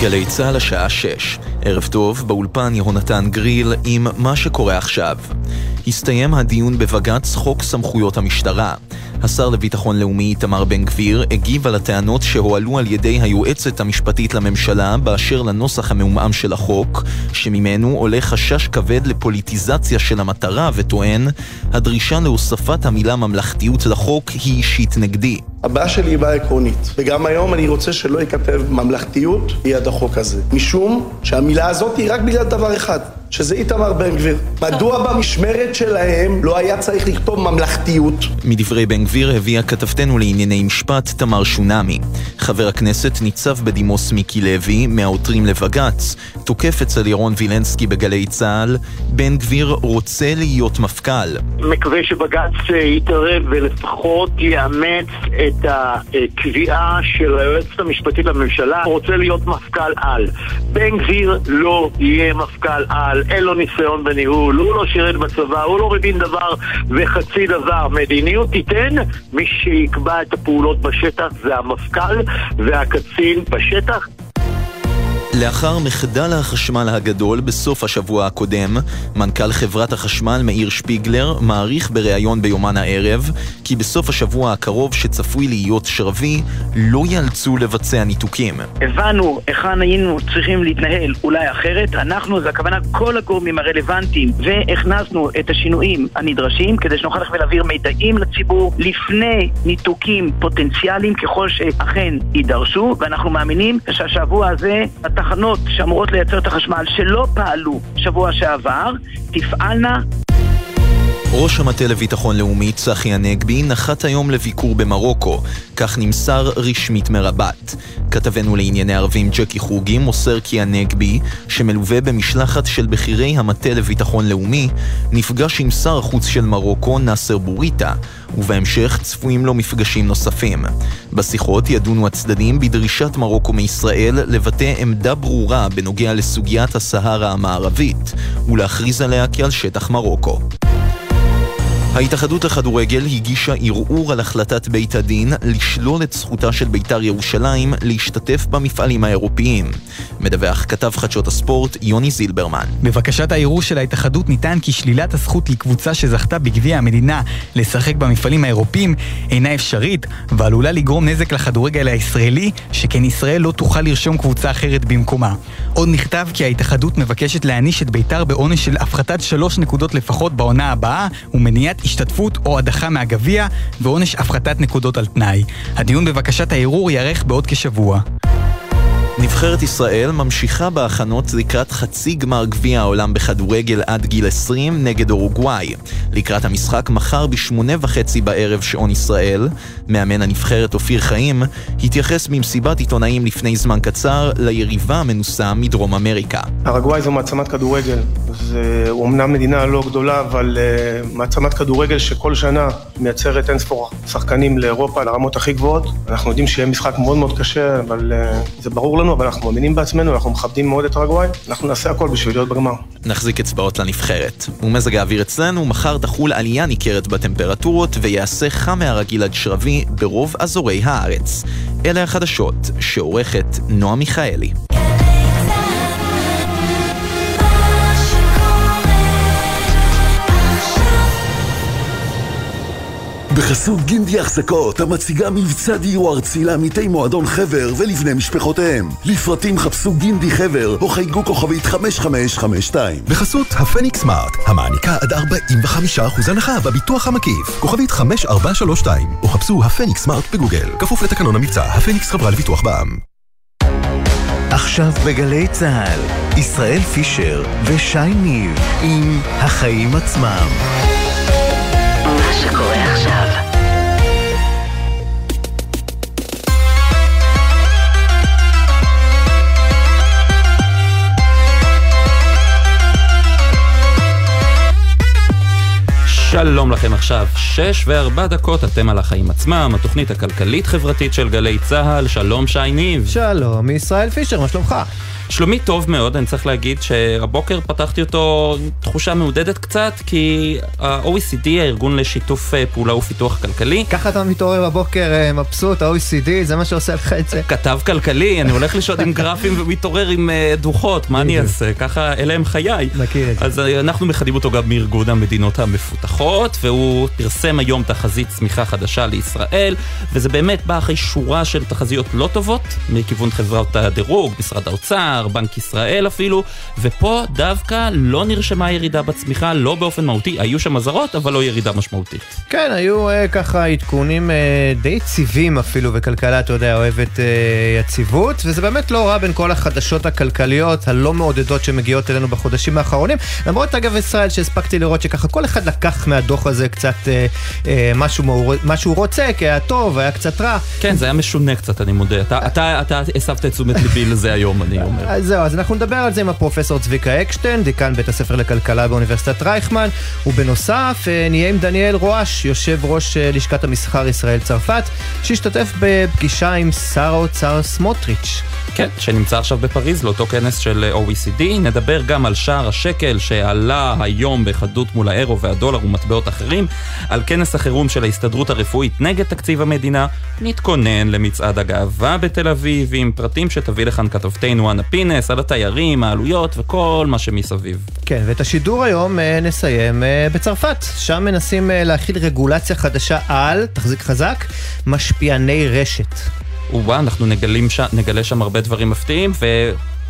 גלי צה"ל השעה 6. ערב טוב, באולפן יהונתן גריל עם מה שקורה עכשיו. הסתיים הדיון בבג"ץ חוק סמכויות המשטרה. השר לביטחון לאומי איתמר בן גביר הגיב על הטענות שהועלו על ידי היועצת המשפטית לממשלה באשר לנוסח המעומעם של החוק, שממנו עולה חשש כבד לפוליטיזציה של המטרה וטוען, הדרישה להוספת המילה ממלכתיות לחוק היא אישית נגדי. הבעיה שלי היא בעיה עקרונית, וגם היום אני רוצה שלא ייכתב ממלכתיות ליד החוק הזה. משום שהמילה הזאת היא רק בגלל דבר אחד, שזה איתמר בן גביר. מדוע במשמרת שלהם לא היה צריך לכתוב ממלכתיות? מדברי בן גביר הביאה כתבתנו לענייני משפט תמר שונמי. חבר הכנסת ניצב בדימוס מיקי לוי, מהעותרים לבג"ץ, תוקף אצל ירון וילנסקי בגלי צה"ל, בן גביר רוצה להיות מפכ"ל. מקווה שבג"ץ יתערב ולפחות יאמץ את הקביעה של היועצת המשפטית לממשלה, רוצה להיות מפכ"ל על. בן גביר לא יהיה מפכ"ל על, אין לו ניסיון בניהול, הוא לא שירת בצבא, הוא לא מבין דבר וחצי דבר. מדיניות תיתן מי שיקבע את הפעולות בשטח זה המפכ"ל והקצין בשטח. לאחר מחדל החשמל הגדול בסוף השבוע הקודם, מנכ"ל חברת החשמל מאיר שפיגלר מעריך בריאיון ביומן הערב כי בסוף השבוע הקרוב שצפוי להיות שרבי, לא ייאלצו לבצע ניתוקים. הבנו היכן היינו צריכים להתנהל אולי אחרת, אנחנו, זה הכוונה כל הגורמים הרלוונטיים, והכנסנו את השינויים הנדרשים כדי שנוכל ללכת ולהעביר מידעים לציבור לפני ניתוקים פוטנציאליים ככל שאכן יידרשו, ואנחנו מאמינים שהשבוע הזה התחנות שאמורות לייצר את החשמל שלא פעלו שבוע שעבר, תפעלנה ראש המטה לביטחון לאומי צחי הנגבי נחת היום לביקור במרוקו, כך נמסר רשמית מרבת. כתבנו לענייני ערבים ג'קי חוגי מוסר כי הנגבי, שמלווה במשלחת של בכירי המטה לביטחון לאומי, נפגש עם שר החוץ של מרוקו נאסר בוריטה, ובהמשך צפויים לו מפגשים נוספים. בשיחות ידונו הצדדים בדרישת מרוקו מישראל לבטא עמדה ברורה בנוגע לסוגיית הסהרה המערבית, ולהכריז עליה כעל שטח מרוקו. ההתאחדות לכדורגל הגישה ערעור על החלטת בית הדין לשלול את זכותה של בית"ר ירושלים להשתתף במפעלים האירופיים. מדווח כתב חדשות הספורט יוני זילברמן. בבקשת הערעור של ההתאחדות ניתן כי שלילת הזכות לקבוצה שזכתה בגביע המדינה לשחק במפעלים האירופיים אינה אפשרית ועלולה לגרום נזק לכדורגל הישראלי, שכן ישראל לא תוכל לרשום קבוצה אחרת במקומה. עוד נכתב כי ההתאחדות מבקשת להעניש את בית"ר בעונש של הפחתת שלוש נקודות לפחות בעונה הבאה ומניעת השתתפות או הדחה מהגביע ועונש הפחתת נקודות על תנאי. הדיון בבקשת הערעור ייערך בעוד כשבוע. נבחרת ישראל ממשיכה בהכנות לקראת חצי גמר גביע העולם בכדורגל עד גיל 20 נגד אורוגוואי. לקראת המשחק מחר בשמונה וחצי בערב שעון ישראל, מאמן הנבחרת אופיר חיים התייחס במסיבת עיתונאים לפני זמן קצר ליריבה המנוסה מדרום אמריקה. אורוגוואי זו מעצמת כדורגל. זה אומנם מדינה לא גדולה, אבל uh, מעצמת כדורגל שכל שנה מייצרת אינספור שחקנים לאירופה לרמות הכי גבוהות. אנחנו יודעים שיהיה משחק מאוד מאוד קשה, אבל uh, זה ברור לנו, אבל אנחנו מאמינים בעצמנו, אנחנו מכבדים מאוד את אורוגוואי, אנחנו נעשה הכל בשביל להיות בגמר. נחזיק אצבעות לנבחרת. ומזג האוויר אצלנו, מחר תחול עלייה ניכרת בטמפרטורות ויעשה חם מהרגיל עד שרבי ברוב אזורי הארץ. אלה החדשות שעורכת נועה מיכאלי. בחסות גינדי החזקות, המציגה מבצע דיור ארצי לעמיתי מועדון חבר ולבני משפחותיהם. לפרטים חפשו גינדי חבר או חייגו כוכבית 5552. בחסות הפניקס סמארט, המעניקה עד 45% הנחה בביטוח המקיף. כוכבית 5432, או חפשו הפניקס סמארט בגוגל. כפוף לתקנון המבצע, הפניקס חברה לביטוח בע"מ. עכשיו בגלי צה"ל, ישראל פישר ושי ניב עם החיים עצמם. שלום לכם עכשיו, שש וארבע דקות אתם על החיים עצמם, התוכנית הכלכלית-חברתית של גלי צה"ל, שלום שי ניב. שלום, ישראל פישר, מה שלומך? שלומי טוב מאוד, אני צריך להגיד שהבוקר פתחתי אותו עם תחושה מעודדת קצת, כי ה-OECD, הארגון לשיתוף אה, פעולה ופיתוח כלכלי, ככה אתה מתעורר בבוקר אה, מבסוט, ה-OECD, זה מה שעושה לך את זה. כתב כלכלי, אני הולך לישון עם גרפים ומתעורר עם אה, דוחות, מה אני. אעשה? ככה, אלה הם חיי. מכיר את זה. אז אנחנו מכנים אותו גם מארגון המדינות המפותחות, והוא פרסם היום תחזית צמיחה חדשה לישראל, וזה באמת בא אחרי שורה של תחזיות לא טובות, מכיוון חברות הדירוג, משרד האוצר, בנק ישראל אפילו, ופה דווקא לא נרשמה ירידה בצמיחה, לא באופן מהותי, היו שם אזהרות, אבל לא ירידה משמעותית. כן, היו אה, ככה עדכונים אה, די יציבים אפילו, וכלכלה, אתה יודע, אוהבת אה, יציבות, וזה באמת לא רע בין כל החדשות הכלכליות הלא מעודדות שמגיעות אלינו בחודשים האחרונים. למרות, אגב, ישראל, שהספקתי לראות שככה כל אחד לקח מהדוח הזה קצת אה, אה, משהו, מאור- מה שהוא רוצה, כי היה טוב, היה קצת רע. כן, זה היה משונה קצת, אני מודה. אתה, אתה, אתה הסבת את תשומת ליבי לזה היום, אני אומר. אז זהו, אז אנחנו נדבר על זה עם הפרופסור צביקה אקשטיין, דיקן בית הספר לכלכלה באוניברסיטת רייכמן, ובנוסף אה, נהיה עם דניאל רואש, יושב ראש אה, לשכת המסחר ישראל צרפת, שהשתתף בפגישה עם שר האוצר סמוטריץ'. כן, שנמצא עכשיו בפריז לאותו כנס של OECD. נדבר גם על שער השקל שעלה היום בחדות מול האירו והדולר ומטבעות אחרים, על כנס החירום של ההסתדרות הרפואית נגד תקציב המדינה. נתכונן למצעד הגאווה בתל אביב עם פרטים שתביא לכאן כתבתנו אנה פינס על התיירים, העלויות וכל מה שמסביב. כן, ואת השידור היום אה, נסיים אה, בצרפת. שם מנסים אה, להכיל רגולציה חדשה על, תחזיק חזק, משפיעני רשת. וואה, אנחנו נגלים ש... נגלה שם הרבה דברים מפתיעים,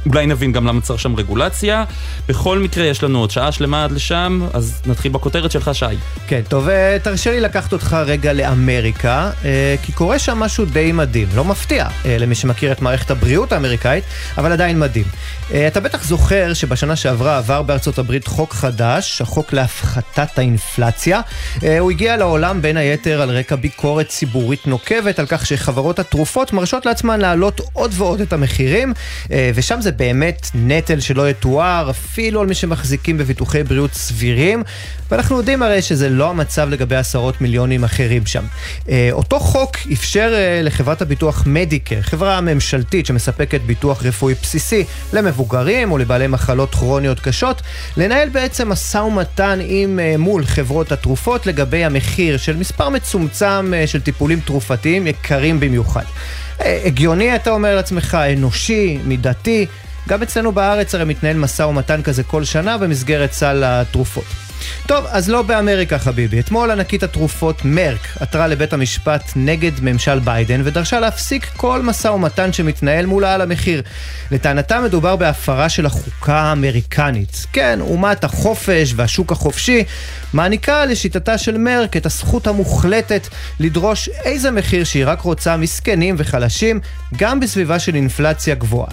ואולי נבין גם למה צריך שם רגולציה. בכל מקרה, יש לנו עוד שעה שלמה עד לשם, אז נתחיל בכותרת שלך, שי. כן, טוב, אה, תרשה לי לקחת אותך רגע לאמריקה, אה, כי קורה שם משהו די מדהים. לא מפתיע אה, למי שמכיר את מערכת הבריאות האמריקאית, אבל עדיין מדהים. אה, אתה בטח זוכר שבשנה שעברה עבר בארצות הברית חוק חדש, החוק להפחתת האינפלציה. אה, הוא הגיע לעולם בין היתר על רקע ביקורת ציבורית נוקבת על כך שחברות התרופות מרשות לעצמן להעלות עוד ועוד את המחירים, אה, ושם זה באמת נטל שלא יתואר, אפילו על מי שמחזיקים בביטוחי בריאות סבירים, ואנחנו יודעים הרי שזה לא המצב לגבי עשרות מיליונים אחרים שם. אה, אותו חוק אפשר אה, לחברת הביטוח מדיקר, חברה ממשלתית שמספקת ביטוח רפואי בסיסי למבוגרים או לבעלי מחלות כרוניות קשות, לנהל בעצם משא ומתן עם אה, מול חברות התרופות לגבי המחיר של מספר מצומצם של טיפולים תרופתיים יקרים במיוחד. הגיוני, אתה אומר לעצמך, אנושי, מידתי. גם אצלנו בארץ הרי מתנהל משא ומתן כזה כל שנה במסגרת סל התרופות. טוב, אז לא באמריקה חביבי. אתמול ענקית התרופות מרק עתרה לבית המשפט נגד ממשל ביידן ודרשה להפסיק כל משא ומתן שמתנהל מולה על המחיר. לטענתה מדובר בהפרה של החוקה האמריקנית. כן, אומת החופש והשוק החופשי מעניקה לשיטתה של מרק את הזכות המוחלטת לדרוש איזה מחיר שהיא רק רוצה מסכנים וחלשים, גם בסביבה של אינפלציה גבוהה.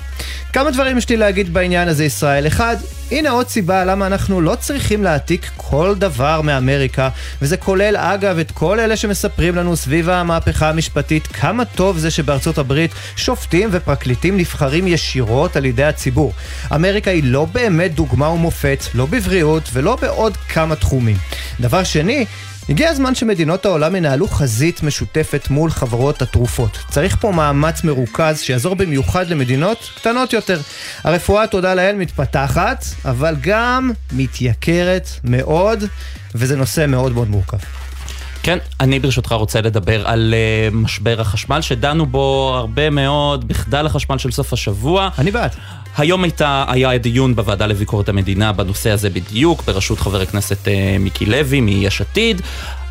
כמה דברים יש לי להגיד בעניין הזה, ישראל. אחד, הנה עוד סיבה למה אנחנו לא צריכים להעתיק כל דבר מאמריקה, וזה כולל אגב את כל אלה שמספרים לנו סביב המהפכה המשפטית כמה טוב זה שבארצות הברית שופטים ופרקליטים נבחרים ישירות על ידי הציבור. אמריקה היא לא באמת דוגמה ומופת, לא בבריאות ולא בעוד כמה תחומים. דבר שני, הגיע הזמן שמדינות העולם ינהלו חזית משותפת מול חברות התרופות. צריך פה מאמץ מרוכז שיעזור במיוחד למדינות קטנות יותר. הרפואה, תודה לאל, מתפתחת, אבל גם מתייקרת מאוד, וזה נושא מאוד מאוד מורכב. כן, אני ברשותך רוצה לדבר על uh, משבר החשמל, שדנו בו הרבה מאוד בחדל החשמל של סוף השבוע. אני בעד. היום הייתה, היה דיון בוועדה לביקורת המדינה בנושא הזה בדיוק, בראשות חבר הכנסת uh, מיקי לוי מיש עתיד.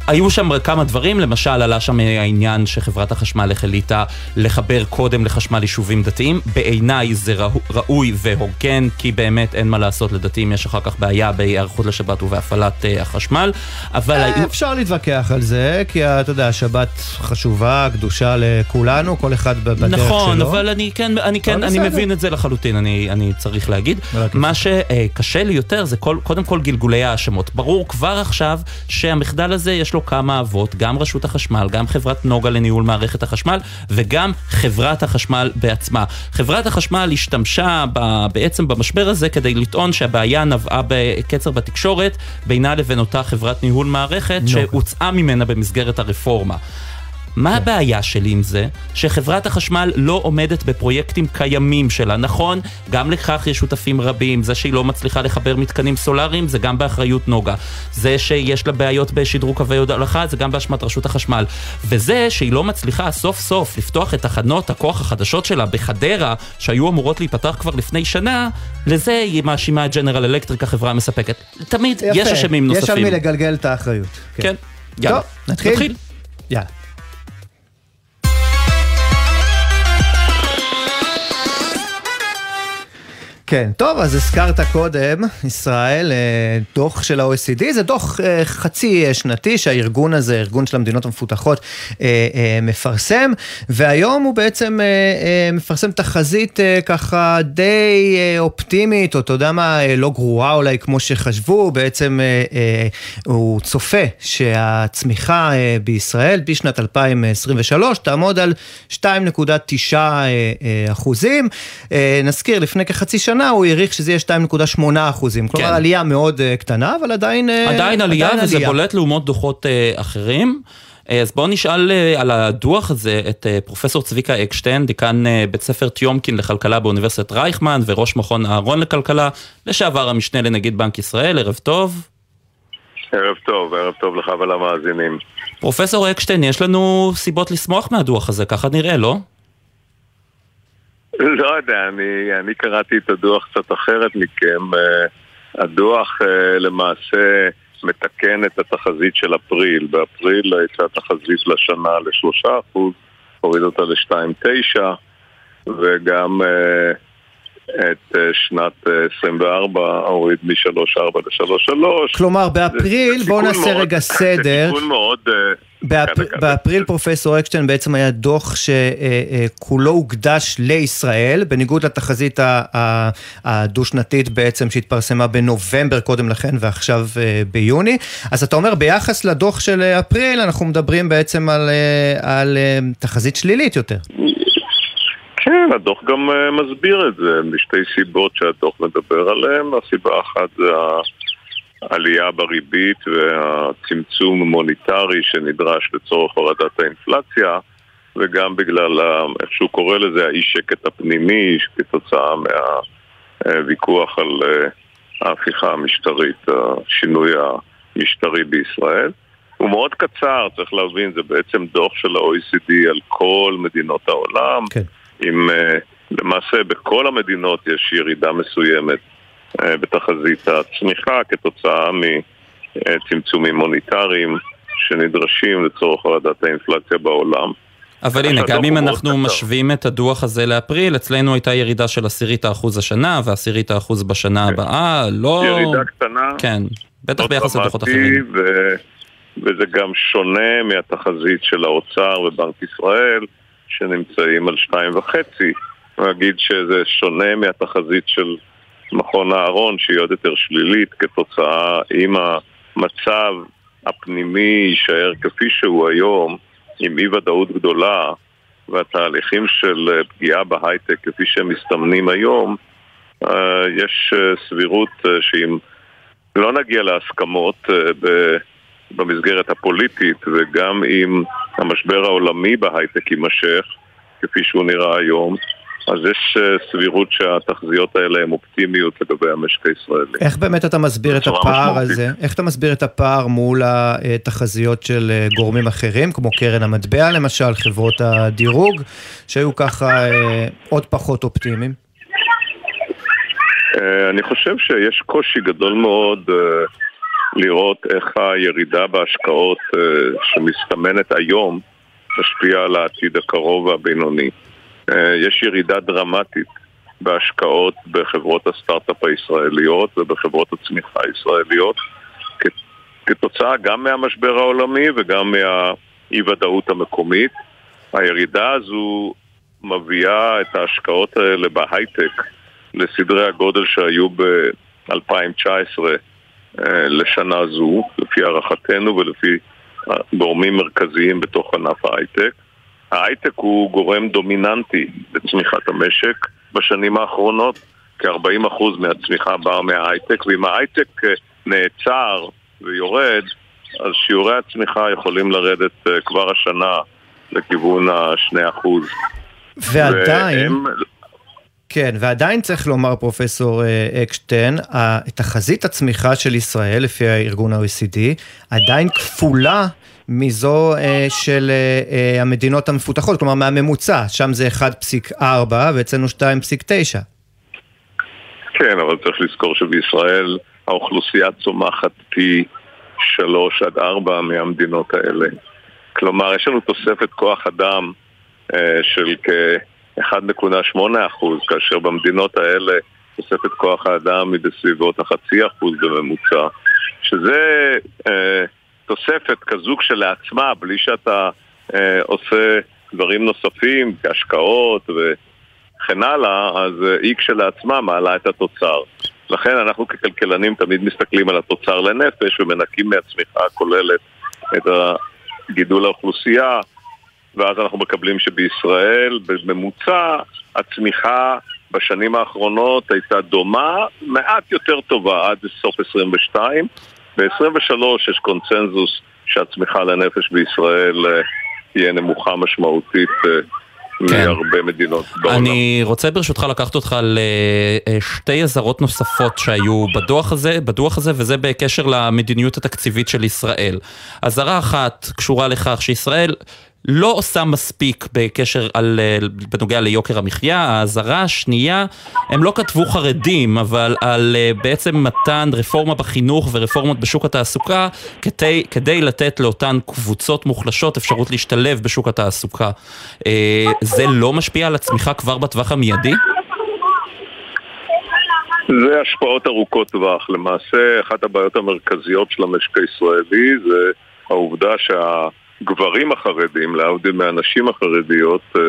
היו שם כמה דברים, למשל עלה שם העניין שחברת החשמל החליטה לחבר קודם לחשמל יישובים דתיים. בעיניי זה ראו, ראוי והוגן, כי באמת אין מה לעשות, לדתיים יש אחר כך בעיה בהיערכות לשבת ובהפעלת uh, החשמל. אבל אה, היו... אפשר להתווכח על זה, כי אתה יודע, השבת חשובה, קדושה לכולנו, כל אחד בדרך נכון, שלו. אבל אני כן, אני כן, אבל אני. מבין את זה לחלוטין, אני, אני צריך להגיד. מה שקשה לי יותר זה כל, קודם כל גלגולי האשמות. ברור כבר עכשיו שהמחדל הזה יש לו כמה אבות, גם רשות החשמל, גם חברת נוגה לניהול מערכת החשמל, וגם חברת החשמל בעצמה. חברת החשמל השתמשה ב, בעצם במשבר הזה כדי לטעון שהבעיה נבעה בקצר בתקשורת בינה לבין אותה חברת ניהול מערכת נוגה. שהוצאה ממנה במסגרת הרפורמה. מה הבעיה שלי עם זה? שחברת החשמל לא עומדת בפרויקטים קיימים שלה. נכון, גם לכך יש שותפים רבים. זה שהיא לא מצליחה לחבר מתקנים סולאריים, זה גם באחריות נוגה. זה שיש לה בעיות בשדרוג קווי הולכה, זה גם באשמת רשות החשמל. וזה שהיא לא מצליחה סוף סוף לפתוח את תחנות הכוח החדשות שלה בחדרה, שהיו אמורות להיפתח כבר לפני שנה, לזה היא מאשימה את ג'נרל אלקטריק, החברה המספקת. תמיד יפה. יש אשמים נוספים. יש על מי לגלגל את האחריות. כן. יאללה. טוב, נתחיל? נתחיל. יאללה. כן, טוב, אז הזכרת קודם, ישראל, אה, דוח של ה-OECD, זה דוח אה, חצי אה, שנתי שהארגון הזה, ארגון של המדינות המפותחות, מפרסם, והיום הוא בעצם מפרסם תחזית ככה די אופטימית, או אתה יודע מה, לא גרועה אולי כמו שחשבו, בעצם הוא צופה שהצמיחה בישראל בשנת 2023 תעמוד על 2.9 אחוזים. נזכיר, לפני כחצי שנה, הוא העריך שזה יהיה 2.8 אחוזים. כלומר, כן. עלייה מאוד אה, קטנה, אבל עדיין... אה, עדיין עלייה, וזה בולט לעומת דוחות אה, אחרים. אז בואו נשאל על הדוח הזה את פרופסור צביקה אקשטיין, דיקן בית ספר טיומקין לכלכלה באוניברסיטת רייכמן וראש מכון אהרון לכלכלה, לשעבר המשנה לנגיד בנק ישראל, ערב טוב. ערב טוב, ערב טוב לך ולמאזינים. פרופסור אקשטיין, יש לנו סיבות לשמוח מהדוח הזה, ככה נראה, לא? לא יודע, אני, אני קראתי את הדוח קצת אחרת מכם. אה, הדוח אה, למעשה מתקן את התחזית של אפריל. באפריל הייתה תחזית לשנה לשלושה אחוז, הוריד אותה ל-2.9 וגם אה, את שנת 24 הוריד מ-3.4 ל-3.3. כלומר, באפריל, בואו נעשה רגע סדר. זה תיקון מאוד... באפר, באפריל פרופסור אקשטיין בעצם היה דוח שכולו הוקדש לישראל, בניגוד לתחזית הדו-שנתית בעצם שהתפרסמה בנובמבר קודם לכן ועכשיו ביוני. אז אתה אומר ביחס לדוח של אפריל אנחנו מדברים בעצם על, על תחזית שלילית יותר. כן, הדוח גם מסביר את זה משתי סיבות שהדוח מדבר עליהן. הסיבה האחת זה העלייה בריבית והצמצום המוניטרי שנדרש לצורך הורדת האינפלציה וגם בגלל, איך שהוא קורא לזה, האי שקט הפנימי כתוצאה מהוויכוח על ההפיכה המשטרית, השינוי המשטרי בישראל. הוא מאוד קצר, צריך להבין, זה בעצם דוח של ה-OECD על כל מדינות העולם. כן. עם, למעשה בכל המדינות יש ירידה מסוימת בתחזית הצמיחה כתוצאה מצמצומים מוניטריים שנדרשים לצורך הורדת האינפלציה בעולם. אבל הנה, גם אם אנחנו משווים את הדוח הזה לאפריל, אצלנו הייתה ירידה של עשירית האחוז השנה ועשירית האחוז בשנה הבאה, לא... ירידה קטנה. כן, בטח ביחס לדוחות אחרים. ו... וזה גם שונה מהתחזית של האוצר ובנק ישראל, שנמצאים על שתיים וחצי. נגיד שזה שונה מהתחזית של מכון אהרון שהיא עוד יותר שלילית כתוצאה אם המצב הפנימי יישאר כפי שהוא היום עם אי ודאות גדולה והתהליכים של פגיעה בהייטק כפי שהם מסתמנים היום יש סבירות שאם לא נגיע להסכמות במסגרת הפוליטית וגם אם המשבר העולמי בהייטק יימשך כפי שהוא נראה היום אז יש סבירות שהתחזיות האלה הן אופטימיות לגבי המשק הישראלי. איך באמת אתה מסביר את הפער הזה? איך אתה מסביר את הפער מול התחזיות של גורמים אחרים, כמו קרן המטבע למשל, חברות הדירוג, שהיו ככה עוד פחות אופטימיים? אני חושב שיש קושי גדול מאוד לראות איך הירידה בהשקעות שמסתמנת היום תשפיע על העתיד הקרוב והבינוני. יש ירידה דרמטית בהשקעות בחברות הסטארט-אפ הישראליות ובחברות הצמיחה הישראליות כתוצאה גם מהמשבר העולמי וגם מהאי-ודאות המקומית. הירידה הזו מביאה את ההשקעות האלה בהייטק לסדרי הגודל שהיו ב-2019 לשנה זו, לפי הערכתנו ולפי גורמים מרכזיים בתוך ענף ההייטק. ההייטק הוא גורם דומיננטי לצמיחת המשק בשנים האחרונות, כ-40% מהצמיחה באה מההייטק, ואם ההייטק נעצר ויורד, אז שיעורי הצמיחה יכולים לרדת כבר השנה לכיוון השני אחוז. ועדיין, כן, ועדיין צריך לומר, פרופסור אה, אקשטיין, תחזית הצמיחה של ישראל, לפי הארגון ה-OECD, עדיין כפולה מזו אה, של אה, המדינות המפותחות, כלומר מהממוצע, שם זה 1.4 ואצלנו 2.9. כן, אבל צריך לזכור שבישראל האוכלוסייה צומחת פי 3 עד 4 מהמדינות האלה. כלומר, יש לנו תוספת כוח אדם של כ... 1.8 אחוז, כאשר במדינות האלה תוספת כוח האדם היא בסביבות החצי אחוז בממוצע, שזה אה, תוספת כזו כשלעצמה, בלי שאתה אה, עושה דברים נוספים, כהשקעות וכן הלאה, אז אה, היא כשלעצמה מעלה את התוצר. לכן אנחנו ככלכלנים תמיד מסתכלים על התוצר לנפש ומנקים מהצמיחה הכוללת את גידול האוכלוסייה ואז אנחנו מקבלים שבישראל בממוצע הצמיחה בשנים האחרונות הייתה דומה, מעט יותר טובה עד סוף 22. ב-23 יש קונצנזוס שהצמיחה לנפש בישראל אה, תהיה נמוכה משמעותית אה, כן. מהרבה מדינות בעולם. אני רוצה ברשותך לקחת אותך לשתי אה, אזהרות נוספות שהיו בדוח הזה, בדוח הזה, וזה בקשר למדיניות התקציבית של ישראל. אזהרה אחת קשורה לכך שישראל לא עושה מספיק בקשר על, אה, בנוגע ליוקר המחיה. האזהרה השנייה, הם לא כתבו חרדים, אבל על אה, בעצם מתן רפורמה בחינוך ורפורמות בשוק התעסוקה כדי, כדי לתת לאותן קבוצות מוחלשות אפשרות להשתלב בשוק התעסוקה. אה, זה לא משפיע על הצמיחה כבר בטווח המיידי? זה השפעות ארוכות טווח. למעשה, אחת הבעיות המרכזיות של המשק הישראלי זה העובדה שה... הגברים החרדים, להבדיל מהנשים החרדיות, אה,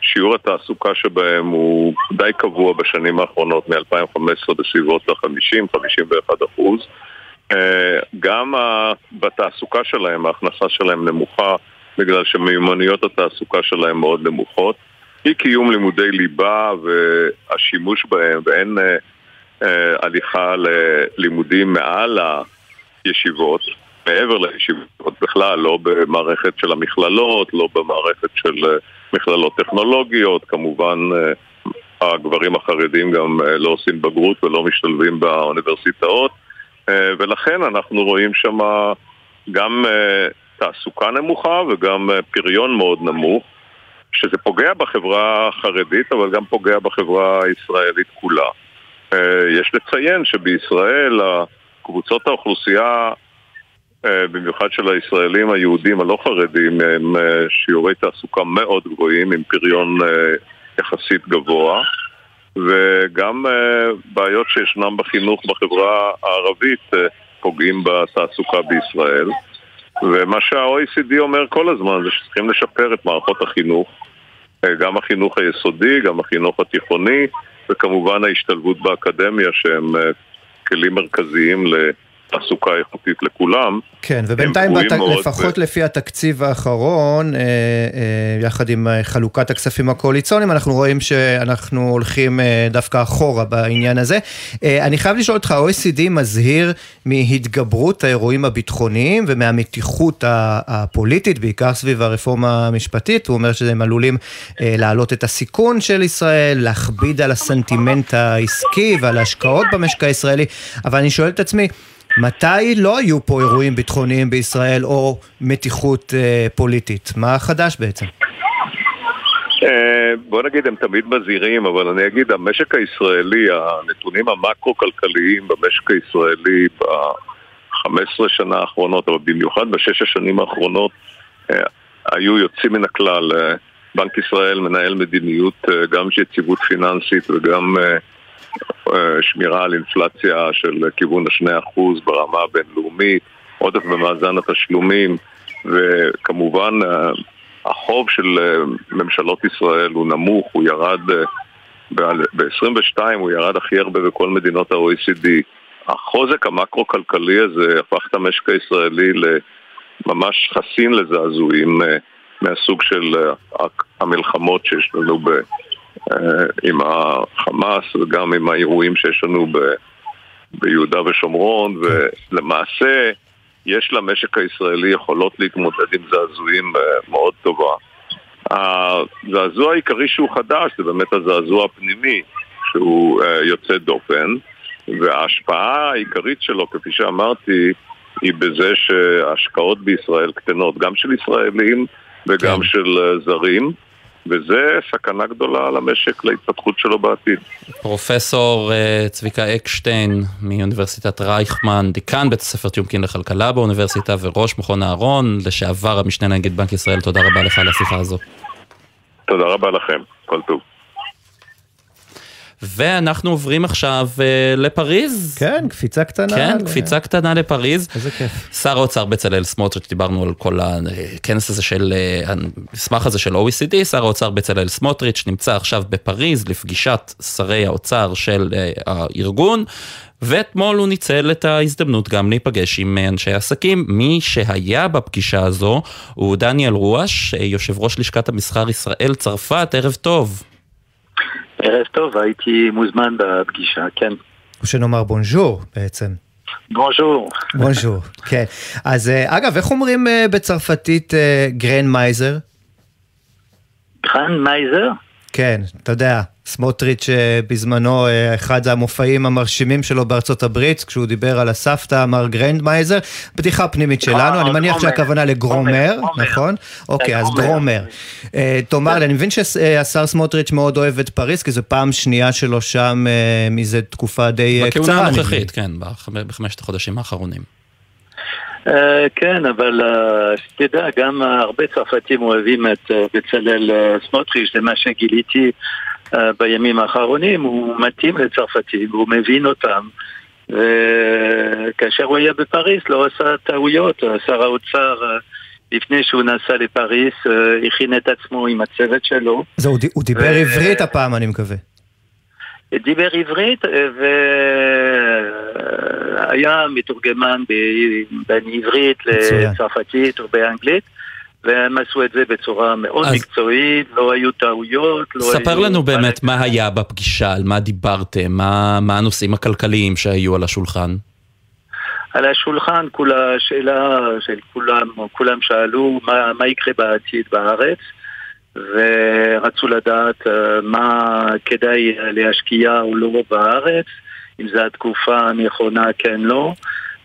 שיעור התעסוקה שבהם הוא די קבוע בשנים האחרונות, מ-2015 בסביבות ה-50-51 אחוז. אה, גם בתעסוקה שלהם, ההכנסה שלהם נמוכה בגלל שמיומנויות התעסוקה שלהם מאוד נמוכות. אי קיום לימודי ליבה והשימוש בהם, ואין אה, הליכה ללימודים מעל הישיבות. מעבר לישיבות בכלל, לא במערכת של המכללות, לא במערכת של אה, מכללות טכנולוגיות, כמובן אה, הגברים החרדים גם אה, לא עושים בגרות ולא משתלבים באוניברסיטאות ולכן אנחנו רואים שם גם תעסוקה נמוכה וגם פריון מאוד נמוך שזה פוגע בחברה החרדית אבל גם פוגע בחברה הישראלית כולה. יש לציין שבישראל קבוצות האוכלוסייה במיוחד של הישראלים היהודים הלא חרדים, הם אה, שיעורי תעסוקה מאוד גבוהים, עם פריון אה, יחסית גבוה, וגם בעיות שישנם בחינוך בחברה הערבית פוגעים בתעסוקה בישראל. ומה שה-OECD אומר כל הזמן זה שצריכים לשפר את מערכות החינוך, גם החינוך היסודי, גם החינוך התיכוני, וכמובן ההשתלבות באקדמיה שהם כלים מרכזיים ל... תעסוקה איכותית לכולם. כן, ובינתיים בת... לפחות ו... לפי התקציב האחרון, אה, אה, יחד עם אה, חלוקת הכספים הקואליציוניים, אנחנו רואים שאנחנו הולכים דווקא אחורה בעניין הזה. אני חייב לשאול אותך, ה-OECD מזהיר מהתגברות האירועים הביטחוניים ומהמתיחות הפוליטית, בעיקר סביב הרפורמה המשפטית. הוא אומר שהם עלולים להעלות את הסיכון של ישראל, להכביד על הסנטימנט העסקי ועל ההשקעות במשק הישראלי, אבל אני שואל את עצמי, מתי לא היו פה אירועים ביטחוניים בישראל או מתיחות אה, פוליטית? מה חדש בעצם? אה, בוא נגיד, הם תמיד מזהירים, אבל אני אגיד, המשק הישראלי, הנתונים המקרו-כלכליים במשק הישראלי ב-15 שנה האחרונות, אבל במיוחד בשש השנים האחרונות, אה, היו יוצאים מן הכלל. אה, בנק ישראל מנהל מדיניות גם של יציבות פיננסית וגם אה, שמירה על אינפלציה של כיוון השני אחוז ברמה הבינלאומית, עודף במאזן התשלומים, וכמובן אה, החוב של אה, ממשלות ישראל הוא נמוך, הוא ירד ב-22, הוא ירד הכי הרבה בכל מדינות ה-OECD. החוזק המקרו-כלכלי הזה הפך את המשק הישראלי לממש חסין לזעזועים מהסוג של המלחמות שיש לנו אה, עם החמאס וגם עם האירועים שיש לנו ב, ביהודה ושומרון, ולמעשה יש למשק הישראלי יכולות להתמודד עם זעזועים אה, מאוד טובה. הזעזוע העיקרי שהוא חדש זה באמת הזעזוע הפנימי שהוא אה, יוצא דופן וההשפעה העיקרית שלו, כפי שאמרתי, היא בזה שההשקעות בישראל קטנות, גם של ישראלים וגם כן. של אה, זרים, וזה סכנה גדולה למשק, להתפתחות שלו בעתיד. פרופסור אה, צביקה אקשטיין מאוניברסיטת רייכמן, דיקן בית הספר טיומקין לכלכלה באוניברסיטה וראש מכון אהרון, לשעבר המשנה לנגיד בנק ישראל, תודה רבה לך על השיחה הזו. תודה רבה לכם, כל טוב. ואנחנו עוברים עכשיו אה, לפריז. כן, קפיצה קטנה. כן, ל- קפיצה קטנה לפריז. איזה כיף. שר האוצר בצלאל סמוטריץ', דיברנו על כל הכנס הזה של, אה, המסמך הזה של OECD, שר האוצר בצלאל סמוטריץ' נמצא עכשיו בפריז לפגישת שרי האוצר של אה, הארגון. ואתמול הוא ניצל את ההזדמנות גם להיפגש עם אנשי עסקים. מי שהיה בפגישה הזו הוא דניאל רואש, יושב ראש לשכת המסחר ישראל צרפת, ערב טוב. ערב טוב, הייתי מוזמן בפגישה, כן. או שנאמר בונז'ור בעצם. bonjour. bonjour, כן. אז אה, אגב, איך אומרים אה, בצרפתית אה, grandmother? grandmother? כן, אתה יודע, סמוטריץ' אה, בזמנו, אה, אחד המופעים המרשימים שלו בארצות הברית, כשהוא דיבר על הסבתא, אמר grandmother, בדיחה פנימית שלנו, אני מניח. שהכוונה לגרומר, נכון? אוקיי, אז גרומר. אה, תאמר לי, אני מבין שהשר סמוטריץ' מאוד אוהב את פריז, כי זו פעם שנייה שלו שם אה, מזה תקופה די אה, קצרה. בכהונה. הנוכחית, כן, בחמ- בחמשת החודשים האחרונים. אה, כן, אבל אה, שתדע, גם אה, הרבה צרפתים אוהבים את אה, בצלאל אה, סמוטריץ', זה מה שגיליתי אה, בימים האחרונים, הוא מתאים לצרפתים, הוא מבין אותם. וכאשר הוא היה בפריז לא עשה טעויות, אה, שר האוצר אה, לפני שהוא נסע לפריז אה, הכין את עצמו עם הצוות שלו. זה, הוא דיבר ו- עברית הפעם, אני מקווה. דיבר עברית אה, והיה מתורגמן בין עברית. לצרפתית או באנגלית והם עשו את זה בצורה מאוד אז- מקצועית, לא היו טעויות, לא ספר היו... לנו באמת מה היה בפגישה, על מה דיברתם, מה, מה הנושאים הכלכליים שהיו על השולחן. על השולחן כולה שאלה של כולם, כולם שאלו מה, מה יקרה בעתיד בארץ ורצו לדעת אה, מה כדאי להשקיע או לא בארץ, אם זו התקופה הנכונה כן לא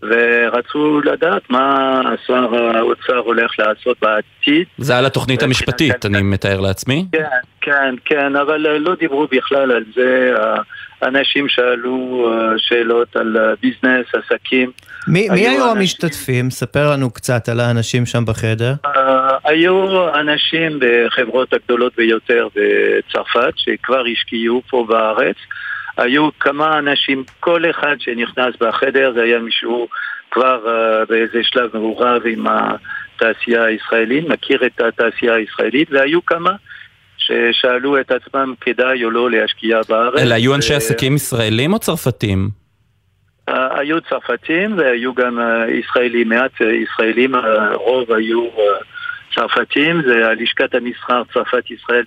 ורצו לדעת מה שר האוצר הולך לעשות בעתיד. זה על התוכנית המשפטית, אני מתאר לעצמי. כן, כן, כן, אבל אה, לא דיברו בכלל על זה. אה, אנשים שאלו אה, שאלות על ביזנס, עסקים. מי, מי היו היו אנשים- המשתתפים? ספר לנו קצת על האנשים שם בחדר. אה, היו אנשים בחברות הגדולות ביותר בצרפת שכבר השקיעו פה בארץ. היו כמה אנשים, כל אחד שנכנס בחדר זה היה מישהו כבר אה, באיזה שלב מעורב עם התעשייה הישראלית, מכיר את התעשייה הישראלית, והיו כמה ששאלו את עצמם כדאי או לא להשקיע בארץ. אלה היו אנשי ו- עסקים ישראלים או צרפתים? אה, היו צרפתים והיו גם אה, ישראלים, מעט אה, ישראלים, הרוב היו אה, צרפתים, זה הלשכת המסחר צרפת ישראל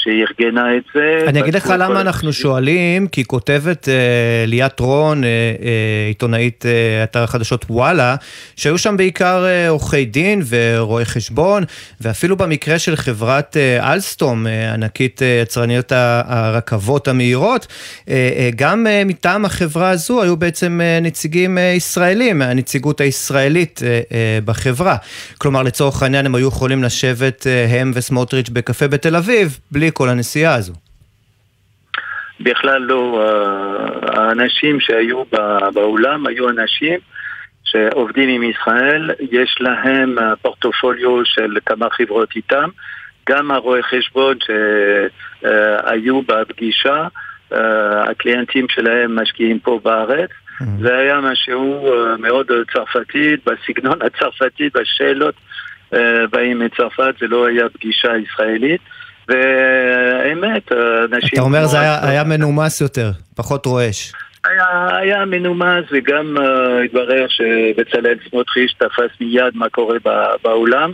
בפריז שארגנה את זה. אני אגיד לך למה אנחנו שואלים, כי כותבת אה, ליאת רון, אה, אה, עיתונאית אה, אתר החדשות וואלה, שהיו שם בעיקר אה, עורכי דין ורואי חשבון, ואפילו במקרה של חברת אה, אלסטום, אה, ענקית אה, יצרניות הרכבות המהירות, אה, אה, גם אה, מטעם החברה הזו היו בעצם אה, נציגים אה, ישראלים, מהנציגות הישראלית אה, אה, בחברה. כלומר, לצורך העניין הם היו יכולים לשבת, אה, הם וסמוטריץ', בקפה בתל אביב, בלי כל הנסיעה הזו. בכלל לא, אה, האנשים שהיו באולם היו אנשים שעובדים עם ישראל, יש להם אה, פורטפוליו של כמה חברות איתם, גם הרואי חשבון שהיו בפגישה, אה, הקליינטים שלהם משקיעים פה בארץ. זה היה משהו מאוד צרפתי, בסגנון הצרפתי, בשאלות באים מצרפת, זה לא היה פגישה ישראלית. והאמת, אנשים... אתה אומר זה היה, היה מנומס יותר, פחות רועש. היה, היה מנומס וגם uh, התברר שבצלאל סמוטריץ' תפס מיד מה קורה בא, באולם.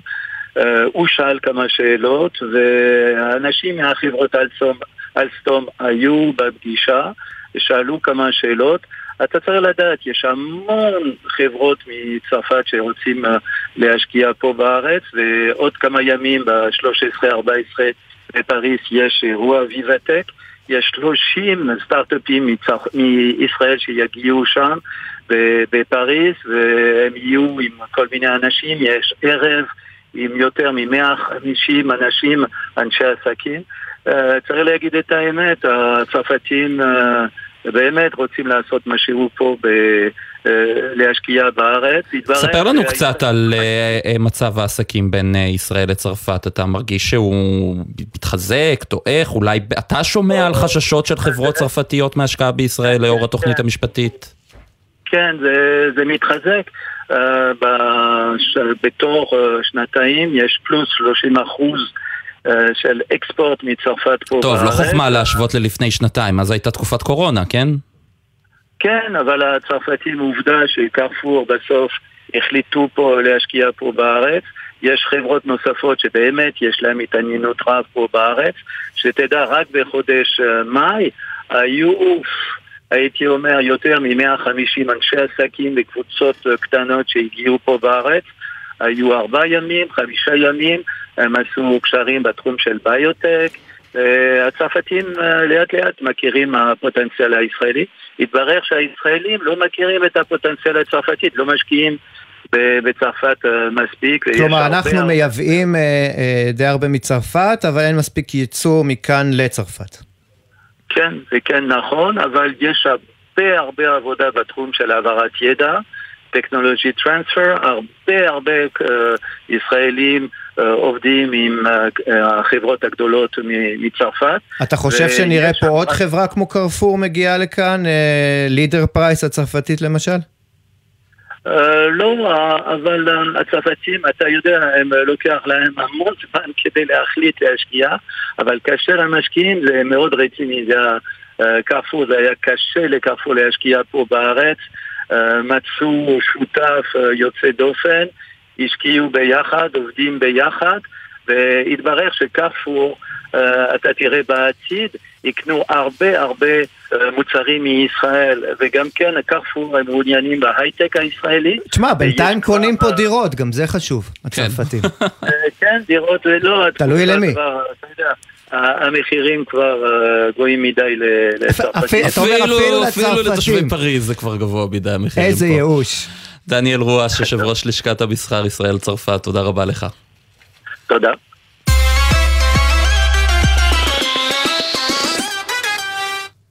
Uh, הוא שאל כמה שאלות והאנשים מהחברות אלסטום, אלסטום היו בפגישה ושאלו כמה שאלות. אתה צריך לדעת, יש המון חברות מצרפת שרוצים אה, להשקיע פה בארץ, ועוד כמה ימים, ב-13-14 בפריס, יש אירוע ויבטק. יש 30 סטארט-אפים. מישראל שיגיעו שם בפריס, והם יהיו עם כל מיני אנשים, יש ערב עם יותר מ-150 אנשים, אנשי עסקים. Uh, צריך להגיד את האמת, הצרפתים uh, באמת רוצים לעשות משהו פה ב... uh, להשקיע בארץ. ספר לנו קצת על uh, מצב העסקים בין ישראל לצרפת. אתה מרגיש שהוא מתחזק, דועך? אולי אתה שומע על חששות של חברות צרפתיות מהשקעה בישראל לאור התוכנית המשפטית? כן, זה, זה מתחזק. Uh, בש... בתור uh, שנתיים יש פלוס 30 אחוז של אקספורט מצרפת פה טוב, בארץ. לא חוכמה להשוות ללפני שנתיים, אז הייתה תקופת קורונה, כן? כן, אבל הצרפתים עובדה שקרפור בסוף החליטו פה להשקיע פה בארץ. יש חברות נוספות שבאמת יש להן התעניינות רב פה בארץ. שתדע, רק בחודש מאי היו... הייתי אומר, יותר מ-150 אנשי עסקים בקבוצות קטנות שהגיעו פה בארץ. היו ארבעה ימים, חמישה ימים, הם עשו קשרים בתחום של ביוטק. הצרפתים לאט לאט מכירים הפוטנציאל הישראלי. התברר שהישראלים לא מכירים את הפוטנציאל הצרפתית, לא משקיעים בצרפת מספיק. כלומר, אנחנו הרבה... מייבאים די הרבה מצרפת, אבל אין מספיק ייצור מכאן לצרפת. כן, זה כן נכון, אבל יש הרבה הרבה עבודה בתחום של העברת ידע, טכנולוגי טרנספר, הרבה הרבה uh, ישראלים uh, עובדים עם uh, החברות הגדולות מצרפת. אתה חושב שנראה פה עוד חברה כמו קרפור מגיעה לכאן, לידר פרייס הצרפתית למשל? Uh, לא, אבל uh, הצרפתים, אתה יודע, הם uh, לוקח להם המון זמן כדי להחליט להשקיע, אבל כאשר הם משקיעים זה מאוד רציני, זה קרפור, זה היה קשה לקרפור להשקיע פה בארץ, uh, מצאו שותף uh, יוצא דופן, השקיעו ביחד, עובדים ביחד, והתברר שקרפור, uh, אתה תראה בעתיד, יקנו הרבה הרבה מוצרים מישראל, וגם כן, קרפור הם מעוניינים בהייטק הישראלי. תשמע, בינתיים קונים פה דירות, גם זה חשוב, הצרפתים. כן, דירות זה לא... תלוי למי. אתה יודע, המחירים כבר גבוהים מדי לצרפתים. אפילו לתושבי פריז זה כבר גבוה מדי המחירים פה. איזה ייאוש. דניאל רואש, יושב ראש לשכת המסחר ישראל צרפת, תודה רבה לך. תודה.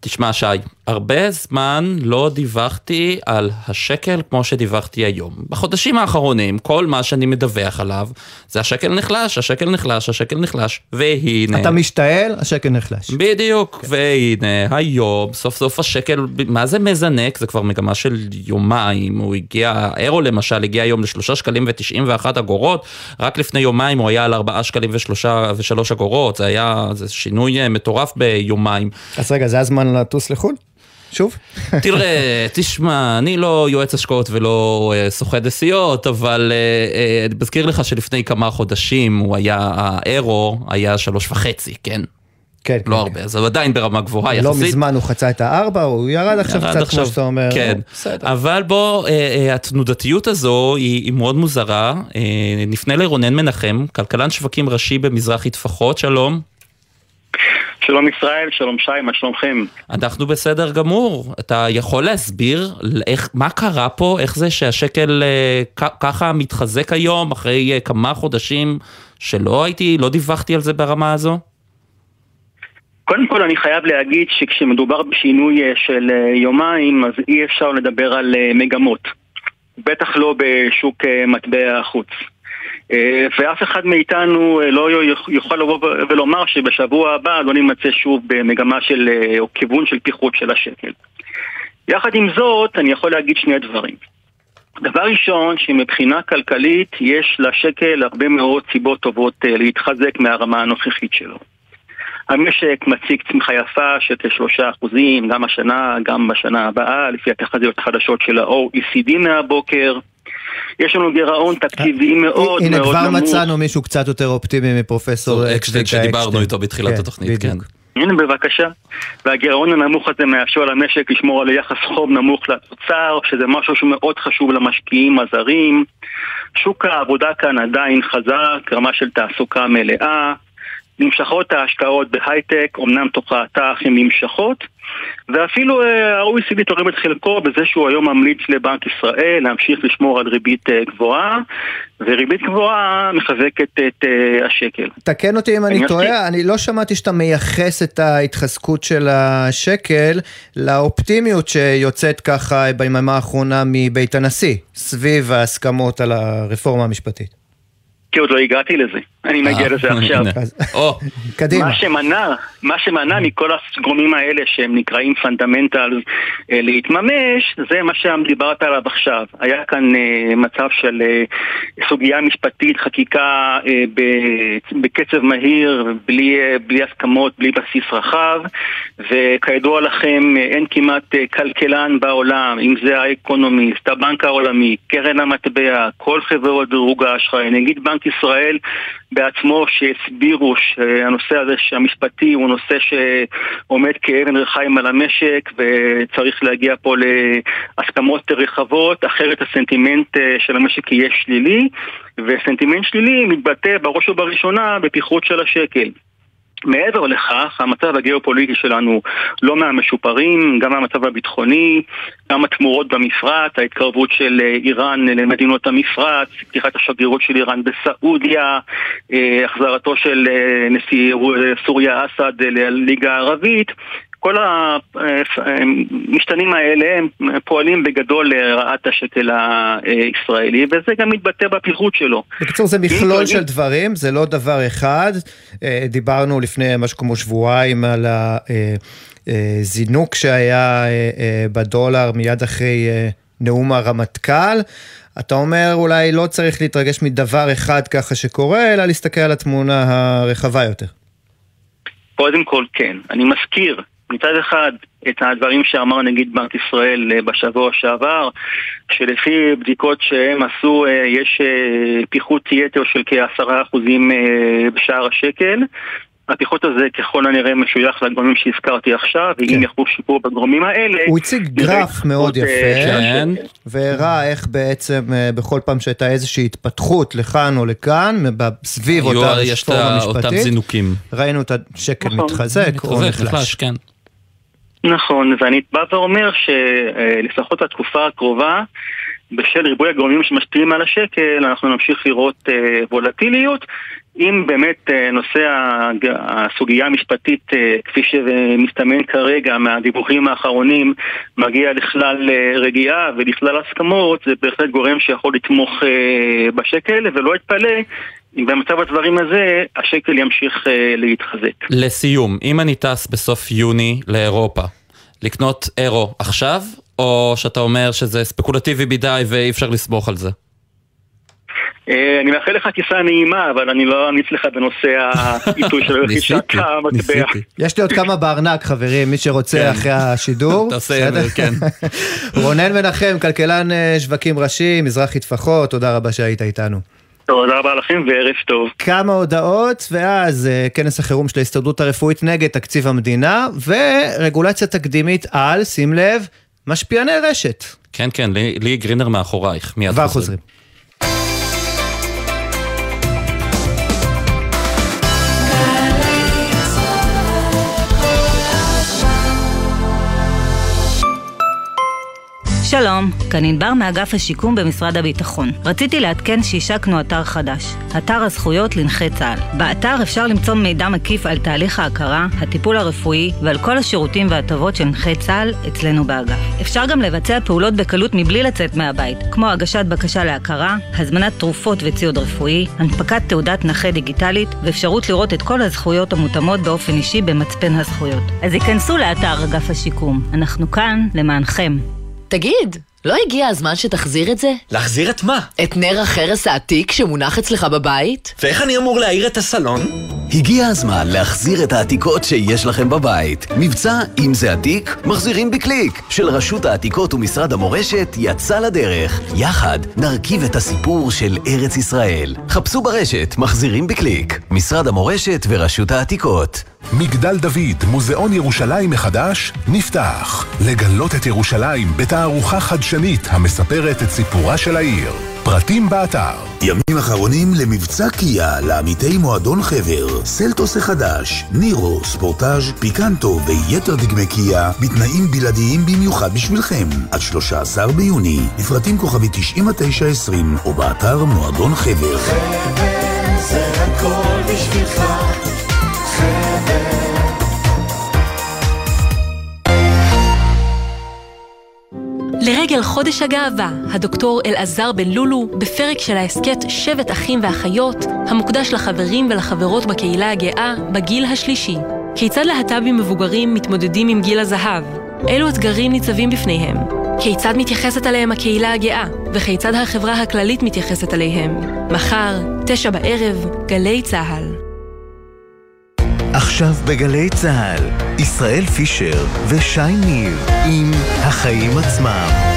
תשמע שי, הרבה זמן לא דיווחתי על השקל כמו שדיווחתי היום. בחודשים האחרונים, כל מה שאני מדווח עליו, זה השקל נחלש, השקל נחלש, השקל נחלש, והנה... אתה משתעל, השקל נחלש. בדיוק, כן. והנה, היום, סוף סוף השקל, מה זה מזנק? זה כבר מגמה של יומיים, הוא הגיע, האירו למשל הגיע היום לשלושה שקלים ותשעים ואחת אגורות, רק לפני יומיים הוא היה על ארבעה שקלים ושלושה ושלוש אגורות, זה היה, זה שינוי מטורף ביומיים. אז רגע, זה הזמן לטוס לחו"ל? שוב? תראה, תשמע, אני לא יועץ השקעות ולא uh, סוכן נסיעות, אבל uh, uh, מזכיר לך שלפני כמה חודשים הוא היה, האירו היה שלוש וחצי, כן? כן, לא כן, הרבה, אז הוא עדיין ברמה גבוהה לא יחסית. לא מזמן הוא חצה את הארבע, הוא ירד עכשיו ירד קצת, עכשיו, כמו שאתה אומר. כן, בסדר. אבל בוא, אה, אה, התנודתיות הזו היא, היא מאוד מוזרה. אה, נפנה לרונן מנחם, כלכלן שווקים ראשי במזרחי טפחות, שלום. שלום ישראל, שלום שי, מה שלומכם? אנחנו בסדר גמור. אתה יכול להסביר איך, מה קרה פה, איך זה שהשקל אה, ככה מתחזק היום, אחרי אה, כמה חודשים שלא הייתי, לא דיווחתי על זה ברמה הזו? קודם כל אני חייב להגיד שכשמדובר בשינוי אה, של אה, יומיים, אז אי אפשר לדבר על אה, מגמות. בטח לא בשוק מטבע החוץ. אה, ואף אחד מאיתנו אה, לא יוכל לבוא ולומר שבשבוע הבא לא נימצא שוב במגמה של, אה, או כיוון של פיחות של השקל. יחד עם זאת, אני יכול להגיד שני דברים. דבר ראשון, שמבחינה כלכלית יש לשקל הרבה מאוד סיבות טובות להתחזק מהרמה הנוכחית שלו. המשק מציג צמיחה יפה של כשלושה אחוזים, גם השנה, גם בשנה הבאה, לפי התחזיות החדשות של ה-OECD מהבוקר. יש לנו גירעון תקציבי מאוד מאוד נמוך. הנה, כבר מצאנו מישהו קצת יותר אופטימי מפרופסור אקשטיין שדיברנו איתו בתחילת התוכנית, כן. הנה בבקשה. והגירעון הנמוך הזה מאפשר למשק לשמור על יחס חוב נמוך לתוצר, שזה משהו שמאוד חשוב למשקיעים הזרים. שוק העבודה כאן עדיין חזק, רמה של תעסוקה מלאה. נמשכות ההשקעות בהייטק, אמנם תופעתה אך הן נמשכות, ואפילו אה, ה-OECD תורם את חלקו בזה שהוא היום ממליץ לבנק ישראל להמשיך לשמור על ריבית אה, גבוהה, וריבית גבוהה מחזקת את אה, השקל. תקן אותי אם אני טועה, אני לא שמעתי שאתה מייחס את ההתחזקות של השקל לאופטימיות שיוצאת ככה ביממה האחרונה מבית הנשיא, סביב ההסכמות על הרפורמה המשפטית. כי עוד לא הגעתי לזה, אני מגיע לזה עכשיו. קדימה. מה שמנע, מה שמנע מכל הגורמים האלה שהם נקראים פונדמנטל להתממש, זה מה שדיברת עליו עכשיו. היה כאן אה, מצב של אה, סוגיה משפטית, חקיקה אה, בקצב מהיר, בלי, בלי הסכמות, בלי בסיס רחב, וכידוע לכם אין כמעט כלכלן בעולם, אם זה האקונומיסט, הבנק העולמי, קרן המטבע, כל חברות דירוג האשראי, נגיד בנק ישראל בעצמו שהסבירו שהנושא הזה המשפטי הוא נושא שעומד כאבן רחיים על המשק וצריך להגיע פה להסכמות רחבות, אחרת הסנטימנט אה, של המשק יהיה שלילי וסנטימנט שלילי מתבטא בראש ובראשונה בפיחות של השקל. מעבר לכך, המצב הגיאופוליטי שלנו לא מהמשופרים, גם המצב הביטחוני, גם התמורות במפרט, ההתקרבות של אה, איראן למדינות המפרט, פתיחת השגרירות של איראן בסעודיה, אה, החזרתו של אה, נשיא סוריה אסד לליגה הערבית, כל המשתנים האלה הם פועלים בגדול לרעת השקל הישראלי, וזה גם מתבטא בפיחות שלו. בקיצור, זה מכלול של דברים, זה לא דבר אחד. אה, דיברנו לפני משהו כמו שבועיים על הזינוק אה, אה, שהיה בדולר מיד אחרי נאום הרמטכ"ל. אתה אומר אולי לא צריך להתרגש מדבר אחד ככה שקורה, אלא להסתכל על התמונה הרחבה יותר. קודם כל כן. אני מזכיר מצד אחד את הדברים שאמר נגיד בנק ישראל אה, בשבוע שעבר, שלפי בדיקות שהם עשו אה, יש אה, פיחות יתר של כעשרה אחוזים בשער השקל. הפיחות הזה ככל הנראה משוייך לגורמים שהזכרתי עכשיו, ואם כן. יחול שיפור בגורמים האלה... הוא הציג גרף מאוד יפה, כן. והראה איך בעצם בכל פעם שהייתה איזושהי התפתחות לכאן או לכאן, סביב אותה רפורמה משפטית, ראינו את השקל נכון. מתחזק או נחלש. כן. נכון, ואני בא ואומר שלפחות התקופה הקרובה, בשל ריבוי הגורמים שמשפיעים על השקל, אנחנו נמשיך לראות אה, וולטיליות. אם באמת אה, נושא הסוגיה המשפטית, אה, כפי שמסתמן כרגע מהדיווחים האחרונים, מגיע לכלל רגיעה ולכלל הסכמות, זה בהחלט גורם שיכול לתמוך בשקל, ולא אתפלא במצב הדברים הזה, השקל ימשיך uh, להתחזק. לסיום, אם אני טס בסוף יוני לאירופה, לקנות אירו עכשיו, או שאתה אומר שזה ספקולטיבי מדי ואי אפשר לסמוך על זה? אה, אני מאחל לך טיסה נעימה, אבל אני לא אמליץ לך בנושא העיתוי של רכישת המטבע. יש לי עוד כמה בארנק, חברים, מי שרוצה כן. אחרי השידור. תעשה, כן. רונן מנחם, כלכלן אה, שווקים ראשי, מזרחי טפחות, תודה רבה שהיית איתנו. תודה רבה לכם וערב טוב. כמה הודעות, ואז uh, כנס החירום של ההסתדרות הרפואית נגד תקציב המדינה, ורגולציה תקדימית על, שים לב, משפיעני רשת. כן, כן, לי, לי גרינר מאחורייך, מיד חוזרים. חוזרים. שלום, כאן ענבר מאגף השיקום במשרד הביטחון. רציתי לעדכן שהשקנו אתר חדש, אתר הזכויות לנכי צה"ל. באתר אפשר למצוא מידע מקיף על תהליך ההכרה, הטיפול הרפואי ועל כל השירותים וההטבות של נכי צה"ל אצלנו באגף. אפשר גם לבצע פעולות בקלות מבלי לצאת מהבית, כמו הגשת בקשה להכרה, הזמנת תרופות וציוד רפואי, הנפקת תעודת נכה דיגיטלית ואפשרות לראות את כל הזכויות המותאמות באופן אישי במצפן הזכויות. אז היכנסו לאתר אגף השיקום, אנחנו כאן למענכם. תגיד, לא הגיע הזמן שתחזיר את זה? להחזיר את מה? את נר החרס העתיק שמונח אצלך בבית? ואיך אני אמור להעיר את הסלון? הגיע הזמן להחזיר את העתיקות שיש לכם בבית. מבצע "אם זה עתיק, מחזירים בקליק" של רשות העתיקות ומשרד המורשת יצא לדרך. יחד נרכיב את הסיפור של ארץ ישראל. חפשו ברשת "מחזירים בקליק", משרד המורשת ורשות העתיקות. מגדל דוד, מוזיאון ירושלים מחדש, נפתח. לגלות את ירושלים בתערוכה חדשנית המספרת את סיפורה של העיר. פרטים באתר. ימים אחרונים למבצע קיה לעמיתי מועדון חבר, סלטוס החדש, נירו, ספורטאז', פיקנטו ויתר דגמי קיה בתנאים בלעדיים במיוחד בשבילכם עד 13 ביוני, לפרטים כוכבי 9920 או באתר מועדון חבר. חבר זה הכל בשבילך לרגל חודש הגאווה, הדוקטור אלעזר בן לולו, בפרק של ההסכת שבט אחים ואחיות, המוקדש לחברים ולחברות בקהילה הגאה בגיל השלישי. כיצד להט"בים מבוגרים מתמודדים עם גיל הזהב? אילו אתגרים ניצבים בפניהם? כיצד מתייחסת אליהם הקהילה הגאה? וכיצד החברה הכללית מתייחסת אליהם? מחר, תשע בערב, גלי צה"ל. עכשיו בגלי צה"ל, ישראל פישר ושי ניב עם החיים עצמם.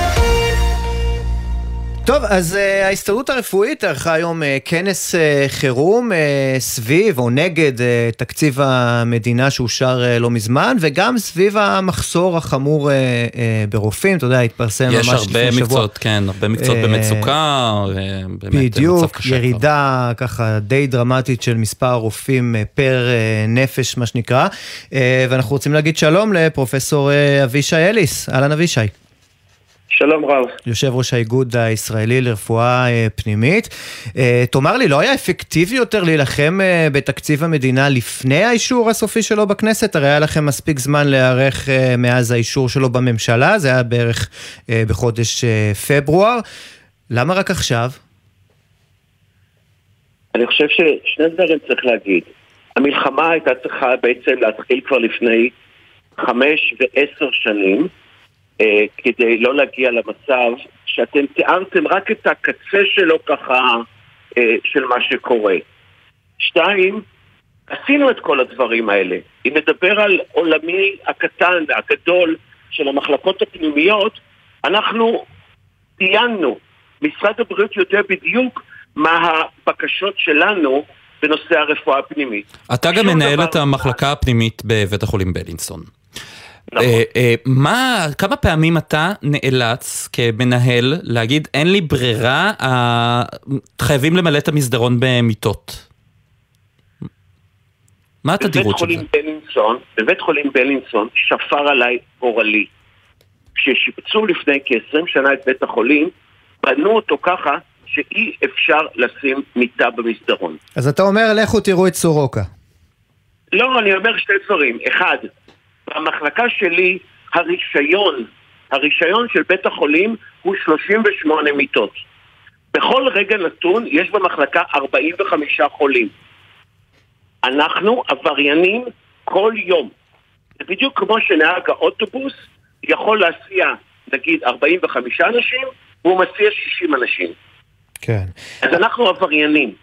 טוב, אז uh, ההסתדרות הרפואית ערכה היום uh, כנס uh, חירום uh, סביב או נגד uh, תקציב המדינה שאושר uh, לא מזמן, וגם סביב המחסור החמור uh, uh, ברופאים, אתה יודע, התפרסם ממש לפני שבוע. יש הרבה מקצועות, כן, הרבה מקצועות uh, במצוקה, ובאמת בדיוק, מצב קשה. ירידה ככה די דרמטית של מספר הרופאים uh, פר uh, נפש, מה שנקרא, uh, ואנחנו רוצים להגיד שלום לפרופסור uh, אבישי אליס. אהלן אבישי. שלום רב. יושב ראש האיגוד הישראלי לרפואה אה, פנימית. אה, תאמר לי, לא היה אפקטיבי יותר להילחם אה, בתקציב המדינה לפני האישור הסופי שלו בכנסת? הרי היה לכם מספיק זמן להיערך מאז האישור שלו בממשלה, זה היה בערך בחודש פברואר. למה רק עכשיו? אני חושב ששני דברים צריך להגיד. המלחמה הייתה צריכה בעצם להתחיל כבר לפני חמש ועשר שנים. אה, כדי לא להגיע למצב שאתם תיארתם רק את הקצה שלו ככה אה, של מה שקורה. שתיים, עשינו את כל הדברים האלה. אם נדבר על עולמי הקטן והגדול של המחלקות הפנימיות, אנחנו ציינו, משרד הבריאות יודע בדיוק מה הבקשות שלנו בנושא הרפואה הפנימית. אתה גם מנהל את המחלקה הפנימית בבית החולים בלינסון. נכון. אה, אה, מה, כמה פעמים אתה נאלץ כמנהל להגיד אין לי ברירה, אה, חייבים למלא את המסדרון במיטות? מה התדירות של זה? בלינסון, בבית חולים בלינסון שפר עליי גורלי. כששיפצו לפני כ-20 שנה את בית החולים, בנו אותו ככה שאי אפשר לשים מיטה במסדרון. אז אתה אומר לכו תראו את סורוקה. לא, אני אומר שתי דברים. אחד, במחלקה שלי הרישיון, הרישיון של בית החולים הוא 38 מיטות. בכל רגע נתון יש במחלקה 45 חולים. אנחנו עבריינים כל יום. זה בדיוק כמו שנהג האוטובוס יכול להסיע נגיד 45 אנשים והוא מסיע 60 אנשים. כן. אז אנחנו עבריינים.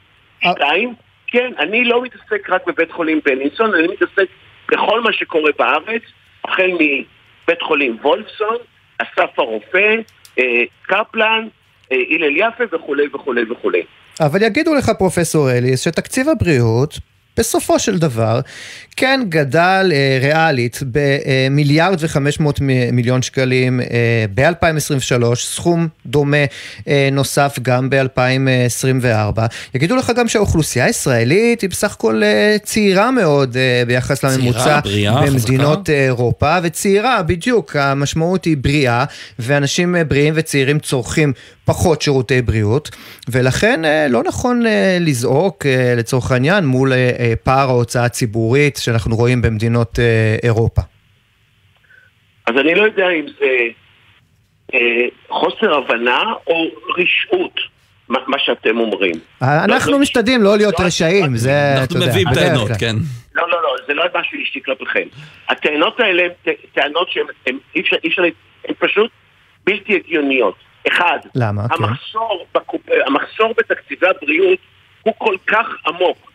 אה. שתיים, כן, אני לא מתעסק רק בבית חולים בלינסון, אני מתעסק בכל מה שקורה בארץ, החל מבית חולים וולפסון, אסף הרופא, אה, קפלן, אה, הלל יפה וכולי וכולי וכולי. אבל יגידו לך פרופסור אליס שתקציב הבריאות בסופו של דבר כן גדל אה, ריאלית במיליארד וחמש מאות מיליון שקלים אה, ב-2023, סכום דומה אה, נוסף גם ב-2024. יגידו לך גם שהאוכלוסייה הישראלית היא בסך הכל אה, צעירה מאוד אה, ביחס לממוצע במדינות חזקה. אירופה, וצעירה בדיוק, המשמעות היא בריאה, ואנשים אה, בריאים וצעירים צורכים פחות שירותי בריאות, ולכן אה, לא נכון אה, לזעוק אה, לצורך העניין מול פער ההוצאה הציבורית שאנחנו רואים במדינות אירופה. אז אני לא יודע אם זה חוסר הבנה או רשעות. מה שאתם אומרים. אנחנו לא, משתדלים לא להיות לא רשעים, זה, אנחנו מביאים טענות, כן. לא, לא, לא, זה לא משהו אישי כלפיכם. הטענות האלה הן טענות שהן אי אפשר, הן פשוט בלתי הגיוניות. אחד, למה? המחסור, כן. בקופ... המחסור בתקציבי הבריאות הוא כל כך עמוק.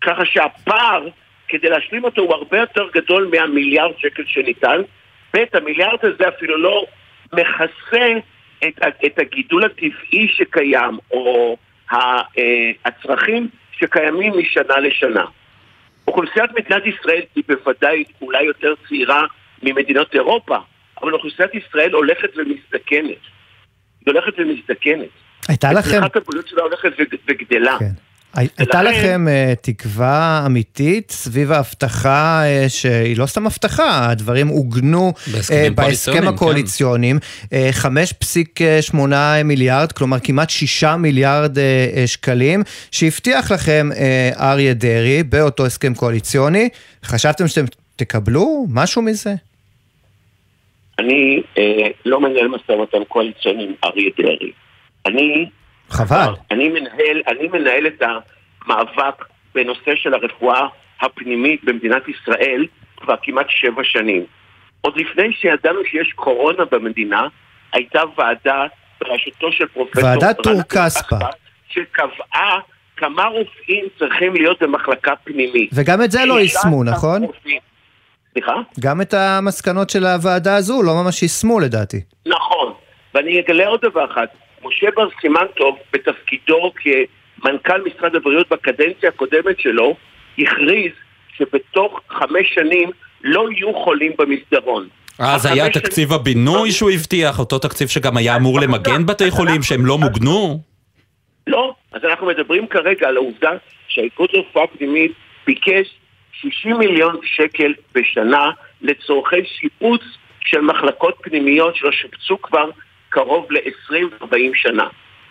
ככה שהפער, כדי להשלים אותו, הוא הרבה יותר גדול מהמיליארד שקל שניתן. ב', המיליארד הזה אפילו לא מכסה את, את הגידול הטבעי שקיים, או אה, הצרכים שקיימים משנה לשנה. אוכלוסיית מדינת ישראל היא בוודאי אולי יותר צעירה ממדינות אירופה, אבל אוכלוסיית ישראל הולכת ומזדקנת. היא הולכת ומזדקנת. הייתה לכם... וצריכת הבריאות שלה הולכת וגדלה. הי- הייתה לכם אה, תקווה אמיתית סביב ההבטחה אה, שהיא לא סתם הבטחה, הדברים עוגנו אה, בהסכם קואליציוניים, הקואליציוניים, אה, 5.8 מיליארד, כלומר כמעט 6 מיליארד שקלים, שהבטיח לכם אריה דרעי באותו הסכם קואליציוני. חשבתם שאתם תקבלו משהו מזה? אני אה, לא מנהל משא ומתן קואליציוני עם אריה דרעי. אני... חבל. אני מנהל, אני מנהל את המאבק בנושא של הרפואה הפנימית במדינת ישראל כבר כמעט שבע שנים. עוד לפני שידענו שיש קורונה במדינה, הייתה ועדה בראשותו של פרופסור... ועדת טור כספא. שקבעה כמה רופאים צריכים להיות במחלקה פנימית. וגם את זה לא 16 יישמו, נכון? רופאים. סליחה? גם את המסקנות של הוועדה הזו לא ממש יישמו לדעתי. נכון, ואני אגלה עוד דבר אחד. משה בר סימן טוב, בתפקידו כמנכ"ל משרד הבריאות בקדנציה הקודמת שלו, הכריז שבתוך חמש שנים לא יהיו חולים במסדרון. אה, זה היה תקציב הבינוי שהוא הבטיח, אותו תקציב שגם היה אמור למגן בתי חולים שהם לא מוגנו? לא, אז אנחנו מדברים כרגע על העובדה שהאיגוד לרפואה פנימית ביקש 60 מיליון שקל בשנה לצורכי שיפוץ של מחלקות פנימיות שלא שופצו כבר קרוב ל-20-40 שנה.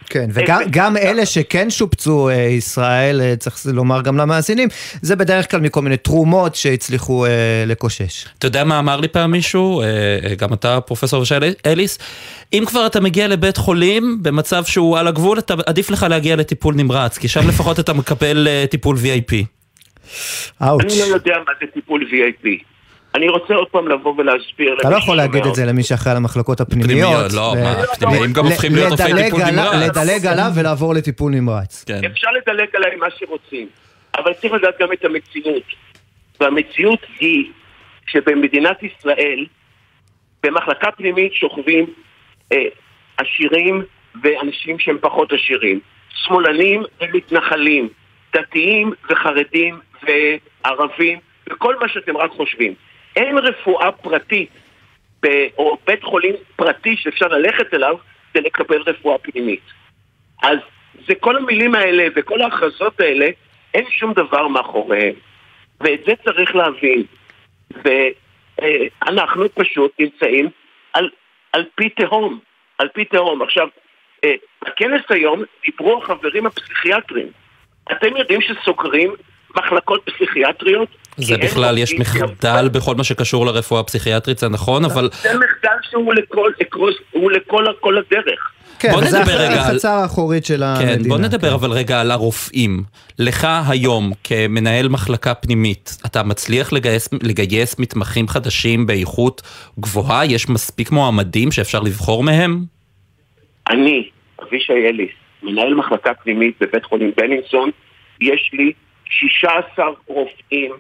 כן, וגם גם אלה שכן שופצו, אה, ישראל, אה, צריך לומר גם למאזינים, זה בדרך כלל מכל מיני תרומות שהצליחו אה, לקושש. אתה יודע מה אמר לי פעם מישהו, אה, אה, גם אתה פרופסור אליס, אם כבר אתה מגיע לבית חולים במצב שהוא על הגבול, אתה, עדיף לך להגיע לטיפול נמרץ, כי שם לפחות אתה מקבל אה, טיפול VIP. אאוץ'. אני לא יודע מה זה טיפול VIP. אני רוצה עוד פעם לבוא ולהסביר אתה לא יכול להגיד את זה למי שאחראי על המחלקות הפנימיות. פנימיות, לא, מה, הפנימיים גם ל- הופכים להיות רופאי לדלג טיפול עליו- נמרץ. לדלג עליו ולעבור לטיפול נמרץ. כן. אפשר לדלג עליי מה שרוצים, אבל צריך לדעת גם את המציאות. והמציאות היא שבמדינת ישראל, במחלקה פנימית שוכבים אה, עשירים ואנשים שהם פחות עשירים, שמאלנים ומתנחלים, דתיים וחרדים וערבים, וכל מה שאתם רק חושבים. אין רפואה פרטית או בית חולים פרטי שאפשר ללכת אליו כדי לקבל רפואה פנימית. אז זה כל המילים האלה וכל ההכרזות האלה, אין שום דבר מאחוריהם. ואת זה צריך להבין. ואנחנו פשוט נמצאים על, על פי תהום. על פי תהום. עכשיו, אה, בכנס היום דיברו החברים הפסיכיאטרים. אתם יודעים שסוגרים מחלקות פסיכיאטריות? זה בכלל, יש מחדל בכל מה שקשור לרפואה הפסיכיאטרית, זה נכון, אבל זה מחדל שהוא לכל, הוא לכל כל הדרך. כן, בוא וזה נדבר הח- רגע על- החצר האחורית של המדינה. כן, בוא נדבר אבל רגע על הרופאים. לך היום, כמנהל מחלקה פנימית, אתה מצליח לגייס, לגייס מתמחים חדשים באיכות גבוהה? יש מספיק מועמדים שאפשר לבחור מהם? אני, אבישי אליס, מנהל מחלקה פנימית בבית חולים בלינסון, יש לי 16 רופאים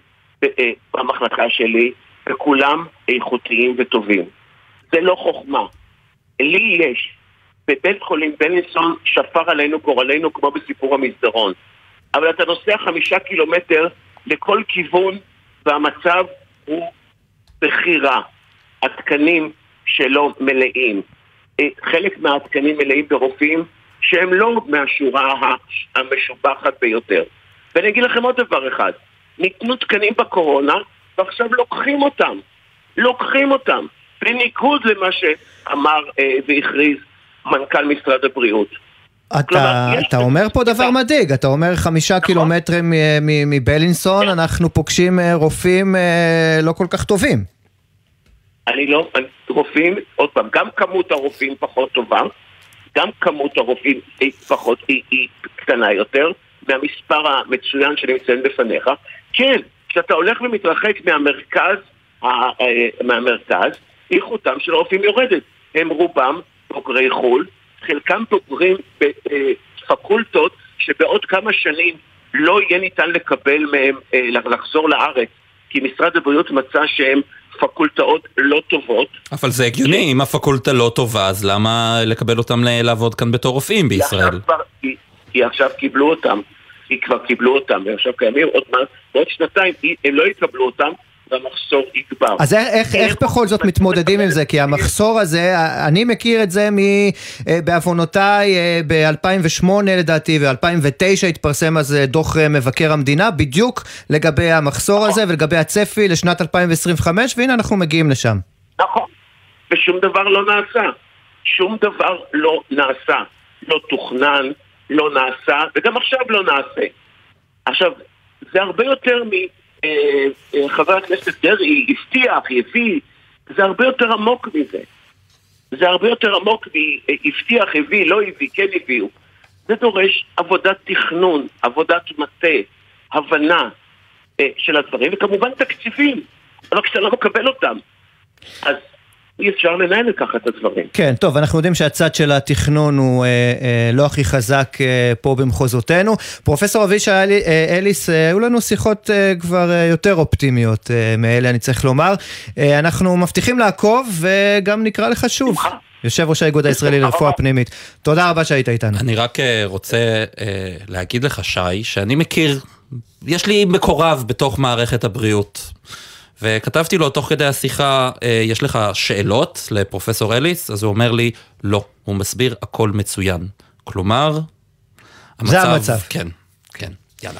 ב- אה, במחלקה שלי, וכולם איכותיים וטובים. זה לא חוכמה. לי יש. בבית חולים בלינסון שפר עלינו גורלנו כמו בסיפור המסדרון. אבל אתה נוסע חמישה קילומטר לכל כיוון, והמצב הוא בכי רע. התקנים שלו מלאים. אה, חלק מהתקנים מלאים ברופאים שהם לא מהשורה המשובחת ביותר. ואני אגיד לכם עוד דבר אחד, ניתנו תקנים בקורונה ועכשיו לוקחים אותם. לוקחים אותם. בניגוד למה שאמר אה, והכריז מנכ"ל משרד הבריאות. אתה, כלומר, אתה אומר פה דבר מדאיג, אתה אומר חמישה נכון. קילומטרים מ- מבלינסון, אנחנו פוגשים אה, רופאים אה, לא כל כך טובים. אני לא, אני- רופאים, עוד פעם, גם כמות הרופאים פחות טובה, גם כמות הרופאים היא פחות, היא, היא קטנה יותר מהמספר המצוין שנמצאים בפניך. כן, כשאתה הולך ומתרחק מהמרכז, אה, מהמרכז, איכותם של הרופאים יורדת. הם רובם בוגרי חו"ל, חלקם בוגרים בפקולטות שבעוד כמה שנים לא יהיה ניתן לקבל מהם אה, לחזור לארץ, כי משרד הבריאות מצא שהם פקולטאות לא טובות. אבל זה הגיוני, אם הפקולטה לא טובה, אז למה לקבל אותם לעבוד כאן בתור רופאים בישראל? כי, עכשיו קיבלו אותם, כי כבר קיבלו אותם, ועכשיו קיימים עוד מעט, בעוד שנתיים הם לא יקבלו אותם, והמחסור יגבר. אז איך, איך, איך בכל זאת מתמודדים עם זה? כי המחסור הזה, אני מכיר את זה. אה, בעוונותיי אה, ב-2008 לדעתי ו-2009 התפרסם אז אה, דוח מבקר המדינה בדיוק לגבי המחסור הזה ולגבי הצפי לשנת 2025 והנה אנחנו מגיעים לשם. נכון, ושום דבר לא נעשה. שום דבר לא נעשה. לא תוכנן, לא נעשה, וגם עכשיו לא נעשה. עכשיו, זה הרבה יותר מ... אה, אה, הכנסת דרעי הבטיח, הביא, זה הרבה יותר עמוק מזה. זה הרבה יותר עמוק מהבטיח, הביא, לא הביא, כן הביאו. זה דורש עבודת תכנון, עבודת מטה, הבנה אה, של הדברים, וכמובן תקציבים, אבל כשאתה לא מקבל אותם, אז אי אפשר לנהל ככה את הדברים. כן, טוב, אנחנו יודעים שהצד של התכנון הוא אה, אה, לא הכי חזק אה, פה במחוזותינו. פרופסור אבישי אל, אה, אליס, אה, היו לנו שיחות אה, כבר אה, יותר אופטימיות אה, מאלה, אני צריך לומר. אה, אנחנו מבטיחים לעקוב וגם נקרא לך שוב. יושב ראש האיגוד הישראלי לרפואה פנימית. תודה רבה שהיית איתנו. אני רק אה, רוצה אה, להגיד לך, שי, שאני מכיר, יש לי מקורב בתוך מערכת הבריאות. וכתבתי לו תוך כדי השיחה, אה, יש לך שאלות לפרופסור אליס? אז הוא אומר לי, לא, הוא מסביר הכל מצוין. כלומר, זה המצב. כן, כן, יאללה.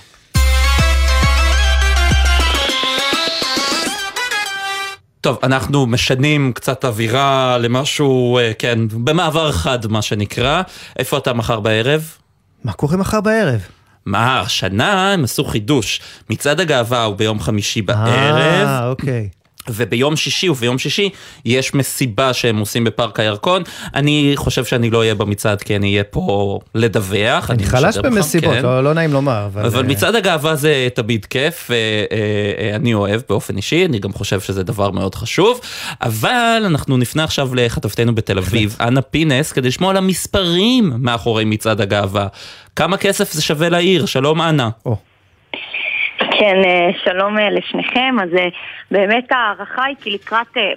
טוב, אנחנו משנים קצת אווירה למשהו, אה, כן, במעבר חד מה שנקרא. איפה אתה מחר בערב? מה קורה מחר בערב? מה, השנה הם עשו חידוש. מצעד הגאווה הוא ביום חמישי בערב. אה, אוקיי. וביום שישי וביום שישי יש מסיבה שהם עושים בפארק הירקון. אני חושב שאני לא אהיה במצעד כי אני אהיה פה לדווח. אני חלש משדר בכם, במסיבות, כן. לא, לא נעים לומר. אבל, אבל אה, מצעד הגאווה זה תמיד כיף, ואני אוהב באופן אישי, אני גם חושב שזה דבר מאוד חשוב, אבל אנחנו נפנה עכשיו לכתבתנו בתל אביב, אנה פינס, כדי לשמוע על המספרים מאחורי מצעד הגאווה. כמה כסף זה שווה לעיר? שלום אנה. כן, אה, שלום אה, לשניכם. אז אה, באמת ההערכה היא כי לקראת אה,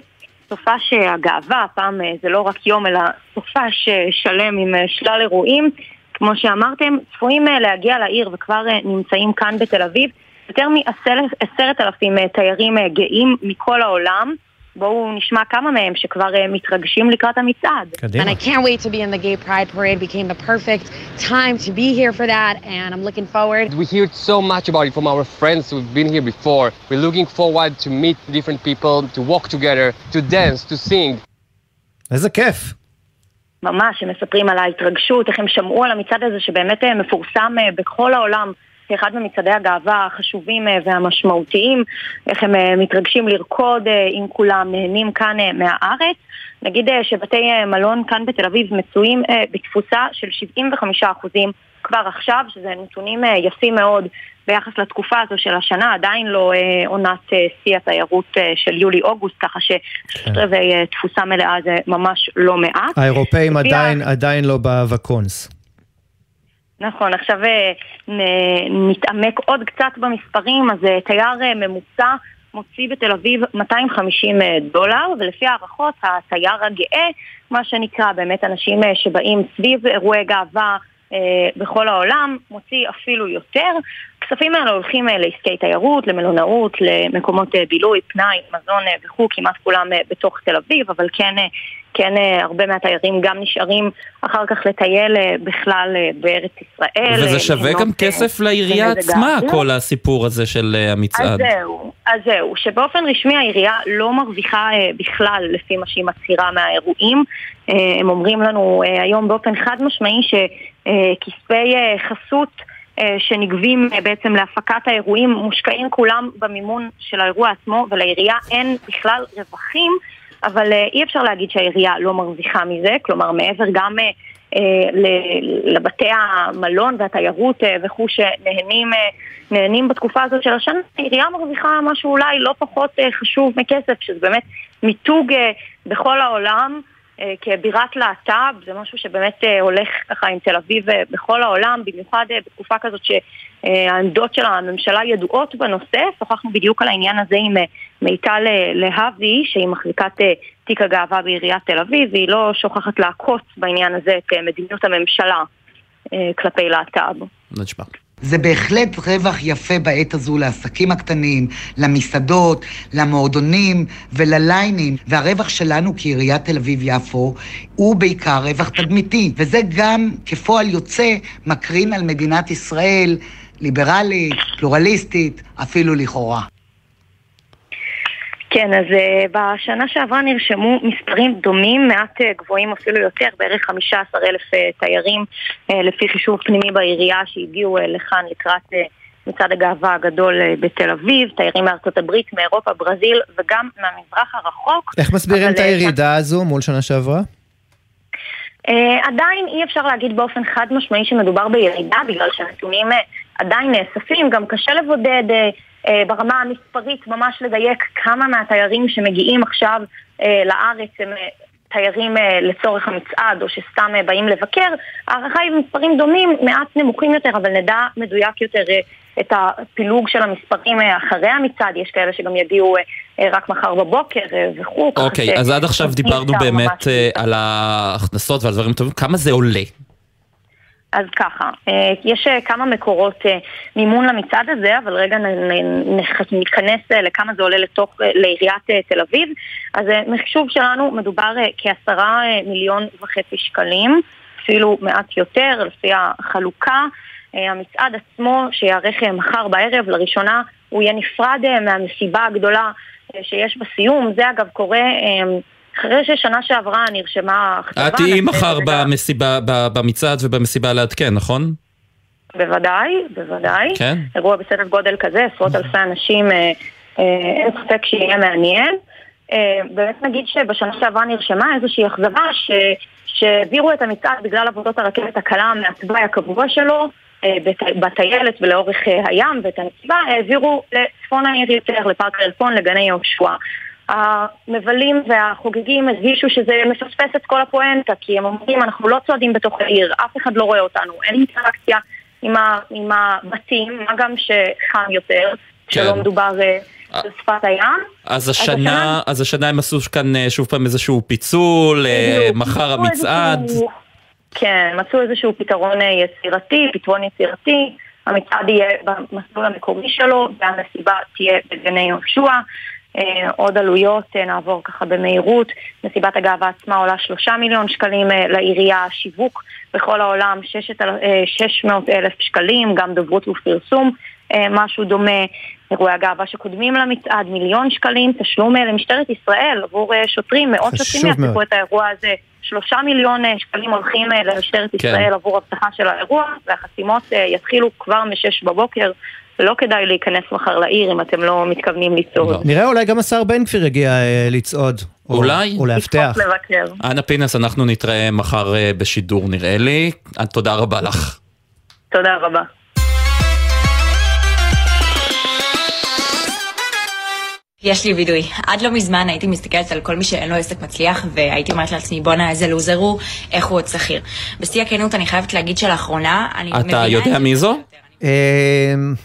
סופש אה, הגאווה, הפעם זה לא רק יום אלא סופש אה, שלם עם שלל אירועים, כמו שאמרתם, צפויים להגיע לעיר וכבר נמצאים כאן בתל אביב יותר מעשרת אלפים תיירים גאים מכל העולם. בואו נשמע כמה מהם שכבר אה, מתרגשים לקראת המצעד. קדימה. And I can't wait to be in the Gay Pride Parade. Became the perfect time to be here for that, and I'm looking forward. We hear so much about it from our friends who've been here before. We're looking forward to meet different people, to walk together, to dance, to sing. איזה כיף. ממש, הם מספרים על ההתרגשות, איך הם שמעו על המצעד הזה שבאמת אה, מפורסם אה, בכל העולם כאחד ממצעדי הגאווה החשובים אה, והמשמעותיים, איך הם אה, מתרגשים לרקוד אה, עם כולם, נהנים כאן מהארץ. נגיד שבתי מלון כאן בתל אביב מצויים בתפוסה של 75% כבר עכשיו, שזה נתונים יפים מאוד ביחס לתקופה הזו של השנה, עדיין לא אה, עונת אה, שיא התיירות אה, של יולי-אוגוסט, ככה ששלושת רבעי אה, תפוסה מלאה זה ממש לא מעט. האירופאים עדיין, עדיין לא בוואקונס. נכון, עכשיו אה, נתעמק עוד קצת במספרים, אז אה, תייר אה, ממוצע מוציא בתל אביב 250 אה, דולר, ולפי הערכות התייר הגאה, מה שנקרא באמת אנשים אה, שבאים סביב אירועי גאווה אה, בכל העולם, מוציא אפילו יותר. הכספים האלה הולכים אה, לעסקי תיירות, למלונאות, למקומות אה, בילוי, פנאי, מזון אה, וכו', כמעט כולם בתוך תל אביב, אבל כן, כן הרבה מהתיירים גם נשארים אחר כך לטייל בכלל בארץ ישראל. וזה שווה גם כסף לעירייה במזג עצמה, האוויר. כל הסיפור הזה של אה, אז המצעד. זהו, אז זהו, שבאופן רשמי העירייה לא מרוויחה בכלל לפי מה שהיא מצהירה מהאירועים. הם אומרים לנו היום באופן חד משמעי שכספי חסות שנגבים אה, בעצם להפקת האירועים מושקעים כולם במימון של האירוע עצמו ולעירייה אין בכלל רווחים, אבל אה, אי אפשר להגיד שהעירייה לא מרוויחה מזה, כלומר מעבר גם אה, אה, לבתי המלון והתיירות אה, וכו' שנהנים אה, נהנים בתקופה הזאת של השנה, העירייה מרוויחה משהו אולי לא פחות אה, חשוב מכסף, שזה באמת מיתוג אה, בכל העולם. אה, כבירת להט"ב, זה משהו שבאמת אה, הולך ככה עם תל אביב אה, בכל העולם, במיוחד בתקופה כזאת שהעמדות של הממשלה ידועות בנושא. שוחחנו בדיוק על העניין הזה עם מיטל להבי, שהיא מחזיקת תיק הגאווה בעיריית תל אביב, והיא לא שוכחת לעקוץ בעניין הזה את מדיניות הממשלה כלפי להט"ב. נשמע. זה בהחלט רווח יפה בעת הזו לעסקים הקטנים, למסעדות, למועדונים ולליינים. והרווח שלנו כעיריית תל אביב-יפו הוא בעיקר רווח תדמיתי. וזה גם כפועל יוצא מקרין על מדינת ישראל ליברלית, פלורליסטית, אפילו לכאורה. כן, אז uh, בשנה שעברה נרשמו מספרים דומים, מעט uh, גבוהים אפילו יותר, בערך 15 אלף uh, תיירים לפי חישוב פנימי בעירייה שהגיעו לכאן לקראת מצעד הגאווה הגדול בתל אביב, תיירים מארצות הברית, מאירופה, ברזיל וגם מהמזרח הרחוק. איך מסבירים את הירידה הזו מול שנה שעברה? Uh, עדיין אי אפשר להגיד באופן חד משמעי שמדובר בירידה, בגלל שהנתונים uh, עדיין נאספים, גם קשה לבודד uh, ברמה המספרית ממש לדייק כמה מהתיירים שמגיעים עכשיו uh, לארץ הם uh, תיירים לצורך המצעד או שסתם באים לבקר. ההערכה היא במספרים דומים, מעט נמוכים יותר, אבל נדע מדויק יותר את הפילוג של המספרים אחרי המצעד, יש כאלה שגם יגיעו רק מחר בבוקר וכו'. אוקיי, ש- אז עד עכשיו דיברנו באמת אה, על ההכנסות ועל דברים טובים, כמה זה עולה? אז ככה, אה, יש אה, כמה מקורות אה, מימון למצעד הזה, אבל רגע ניכנס לכמה זה עולה לתוך, לעיריית תל אביב. אז מחשוב שלנו מדובר כעשרה מיליון וחצי שקלים, אפילו מעט יותר לפי החלוקה. המצעד עצמו, אה, מחר בערב, לראשונה הוא יהיה נפרד מהמסיבה הגדולה שיש בסיום. זה אגב קורה... אחרי ששנה שעברה נרשמה אכזבה. את תהיי מחר במסיבה, במצעד ובמסיבה לעדכן, נכון? בוודאי, בוודאי. כן. אירוע בסדר גודל כזה, עשרות אלפי אנשים, אה, אה, אין ספק שיהיה מעניין. אה, באמת נגיד שבשנה שעברה נרשמה איזושהי אכזבה. שהעבירו את המצעד בגלל עבודות הרכבת הקלה מהתוואי הקבוע שלו בטיילת ולאורך הים, ואת המסיבה העבירו לצפון העיר יותר, לפארק אלפון, לגני יהושע. המבלים והחוגגים הרגישו שזה מפספס את כל הפואנטה, כי הם אומרים, אנחנו לא צועדים בתוך העיר, אף אחד לא רואה אותנו, אין אינטראקציה עם, ה, עם הבתים, מה גם שחם יותר, שלא מדובר אה, בשפת הים. אז השנה, אז השנה הם עשו כאן אה, שוב פעם איזשהו פיצול, אה, מחר המצעד. כן, מצאו איזשהו פתרון אה, יצירתי, פתרון יצירתי, המצעד יהיה במסלול המקורי שלו, והמסיבה תהיה בגני יהושע. אה, עוד עלויות, אה, נעבור ככה במהירות, מסיבת הגאווה עצמה עולה שלושה מיליון שקלים אה, לעירייה, שיווק בכל העולם 600 אלף שקלים, גם דוברות ופרסום, משהו דומה, אירועי הגאווה שקודמים למצעד, מיליון שקלים, תשלום למשטרת ישראל עבור שוטרים, מאות שוטרים יעסקו. את האירוע הזה, שלושה מיליון אה, שקלים הולכים אה, למשטרת כן. ישראל עבור אבטחה של האירוע, והחסימות אה, יתחילו כבר משש בבוקר. לא כדאי להיכנס מחר לעיר אם אתם לא מתכוונים לצעוד. נראה אולי גם השר בן גביר יגיע לצעוד. או- אולי? או לאבטח. לבקר. אנה פינס, אנחנו נתראה מחר בשידור נראה לי. תודה רבה לך. תודה רבה. יש לי וידוי. עד לא מזמן הייתי מסתכלת על כל מי שאין לו עסק מצליח, והייתי אומרת לעצמי, בואנה, איזה לוזר הוא, איך הוא עוד שכיר. בשיא הכנות, אני חייבת להגיד שלאחרונה, אני אתה מבינה... יודע מי זו? אה,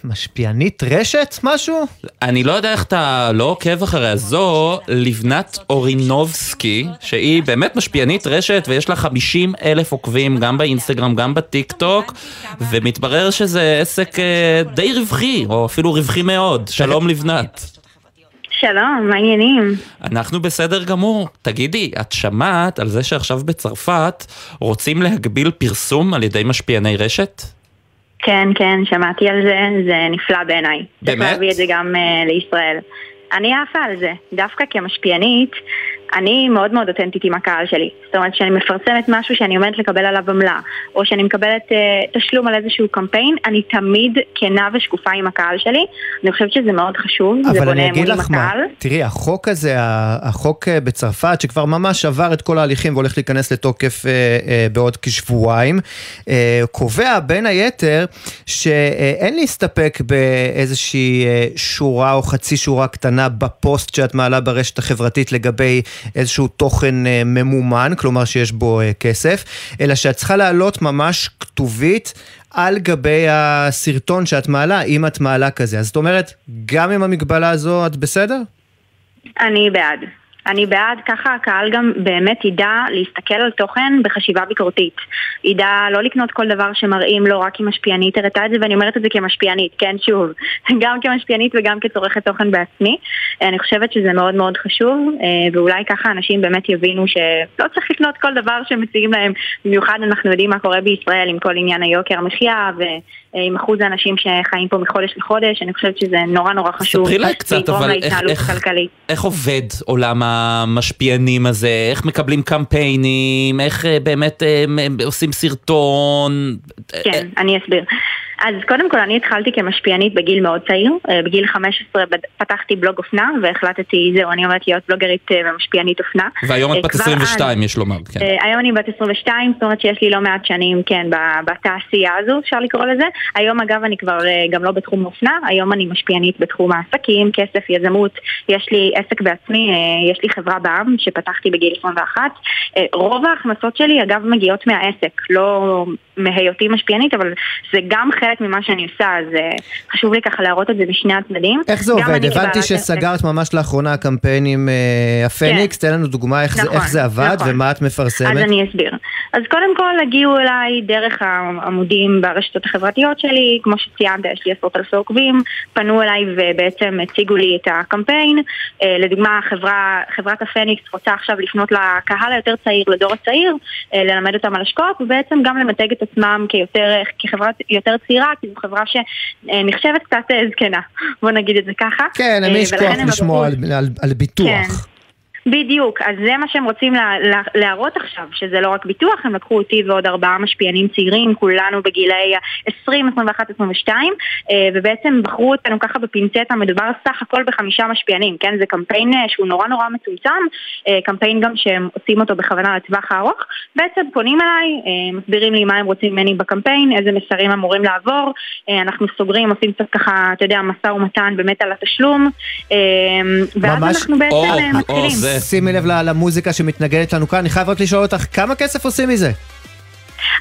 משפיענית רשת? משהו? אני לא יודע איך אתה לא עוקב אחריה. זו לבנת אורינובסקי, שהיא באמת משפיענית רשת ויש לה 50 אלף עוקבים גם באינסטגרם, גם בטיק טוק, ומתברר שזה עסק אה, די רווחי, או אפילו רווחי מאוד. שלום לבנת. שלום, מה העניינים? אנחנו בסדר גמור. תגידי, את שמעת על זה שעכשיו בצרפת רוצים להגביל פרסום על ידי משפיעני רשת? כן, כן, שמעתי על זה, זה נפלא בעיניי. צריך באמת? להביא את זה גם uh, לישראל. אני עפה על זה, דווקא כמשפיענית, אני מאוד מאוד אותנטית עם הקהל שלי. זאת אומרת, כשאני מפרסמת משהו שאני עומדת לקבל עליו עמלה, או שאני מקבלת uh, תשלום על איזשהו קמפיין, אני תמיד כנה ושקופה עם הקהל שלי. אני חושבת שזה מאוד חשוב, זה אבל בונה אני אגיד אמון עם לך מה, הקהל. תראי, החוק הזה, החוק אה, בצרפת, שכבר ממש עבר את כל ההליכים והולך להיכנס לתוקף אה, אה, בעוד כשבועיים, אה, קובע בין היתר שאין להסתפק באיזושהי שורה או חצי שורה קטנה בפוסט שאת מעלה ברשת החברתית לגבי איזשהו תוכן אה, ממומן, כלומר שיש בו אה, כסף, אלא שאת צריכה להעלות ממש כתובית על גבי הסרטון שאת מעלה, אם את מעלה כזה. אז זאת אומרת, גם עם המגבלה הזו את בסדר? אני בעד. אני בעד, ככה הקהל גם באמת ידע להסתכל על תוכן בחשיבה ביקורתית. ידע לא לקנות כל דבר שמראים לו רק כמשפיענית הראתה את זה, ואני אומרת את זה כמשפיענית, כן, שוב, גם כמשפיענית וגם כצורכת תוכן בעצמי. אני חושבת שזה מאוד מאוד חשוב, אה, ואולי ככה אנשים באמת יבינו שלא צריך לקנות כל דבר שמציעים להם. במיוחד אנחנו יודעים מה קורה בישראל עם כל עניין היוקר המחיה, ועם אחוז האנשים שחיים פה מחודש לחודש, אני חושבת שזה נורא נורא חשוב. ספרי לי קצת, אבל איך- איך-. איך עובד עולם המשפיענים הזה? איך מקבלים קמפיינים? איך אה, באמת אה, עושים סרטון? כן, אני אסביר. אז קודם כל אני התחלתי כמשפיענית בגיל מאוד צעיר, אה, בגיל 15 בד- פתחתי בלוג אופנה והחלטתי, זהו, אני עומדת להיות בלוגרית אה, ומשפיענית אופנה. והיום אה, את בת כבר 22, אז- יש לומר, כן. אה, היום אני בת 22, זאת אומרת שיש לי לא מעט שנים, כן, בתעשייה הזו, אפשר לקרוא לזה. היום אגב אני כבר אה, גם לא בתחום אופנה, היום אני משפיענית בתחום העסקים, כסף, יזמות, יש לי עסק בעצמי, אה, יש לי חברה בעם שפתחתי בגיל 21. אה, רוב ההכנסות שלי אגב מגיעות מהעסק, לא מהיותי משפיענית, אבל זה גם חלק ממה שאני עושה, אז אה, חשוב לי ככה להראות את זה בשני הצדדים. איך זה עובד? הבנתי שסגרת ממש לאחרונה קמפיין עם אה, הפניקס, תן לנו דוגמה איך זה- נכון, איך זה עבד נכון. ומה את מפרסמת. אז אני אסביר. אז קודם כל הגיעו אליי דרך העמודים ברשתות החברתיות שלי, כמו שציינת, יש לי עשרות אלפי עוקבים, פנו אליי ובעצם הציגו לי את הקמפיין. אה, לדוגמה, חברה, חברת הפניקס רוצה עכשיו לפנות לקהל היותר צעיר, לדור הצעיר, אה, ללמד אותם על השקעות, ובעצם גם למתג את עצמם כיותר, כחברה יותר צעירה, כי זו חברה שנחשבת קצת אה, זקנה, בוא נגיד את זה ככה. כן, למי אה, יש ולכן כוח לשמוע על- על- על ביטוח. כן. בדיוק, אז זה מה שהם רוצים לה, לה, להראות עכשיו, שזה לא רק ביטוח, הם לקחו אותי ועוד ארבעה משפיענים צעירים, כולנו בגילאי ה-20, 21, 22, אה, ובעצם בחרו אותנו ככה בפינצטה, מדובר סך הכל בחמישה משפיענים, כן? זה קמפיין אה, שהוא נורא נורא מצומצם, אה, קמפיין גם שהם עושים אותו בכוונה לטווח הארוך, בעצם פונים אליי, אה, מסבירים לי מה הם רוצים ממני בקמפיין, איזה מסרים אמורים לעבור, אנחנו סוגרים, עושים קצת ככה, אתה יודע, משא ומתן באמת על התשלום, ואז אנחנו בעצם אה, מתחילים. שימי לב למוזיקה שמתנגדת לנו כאן, אני חייב רק לשאול אותך, כמה כסף עושים מזה?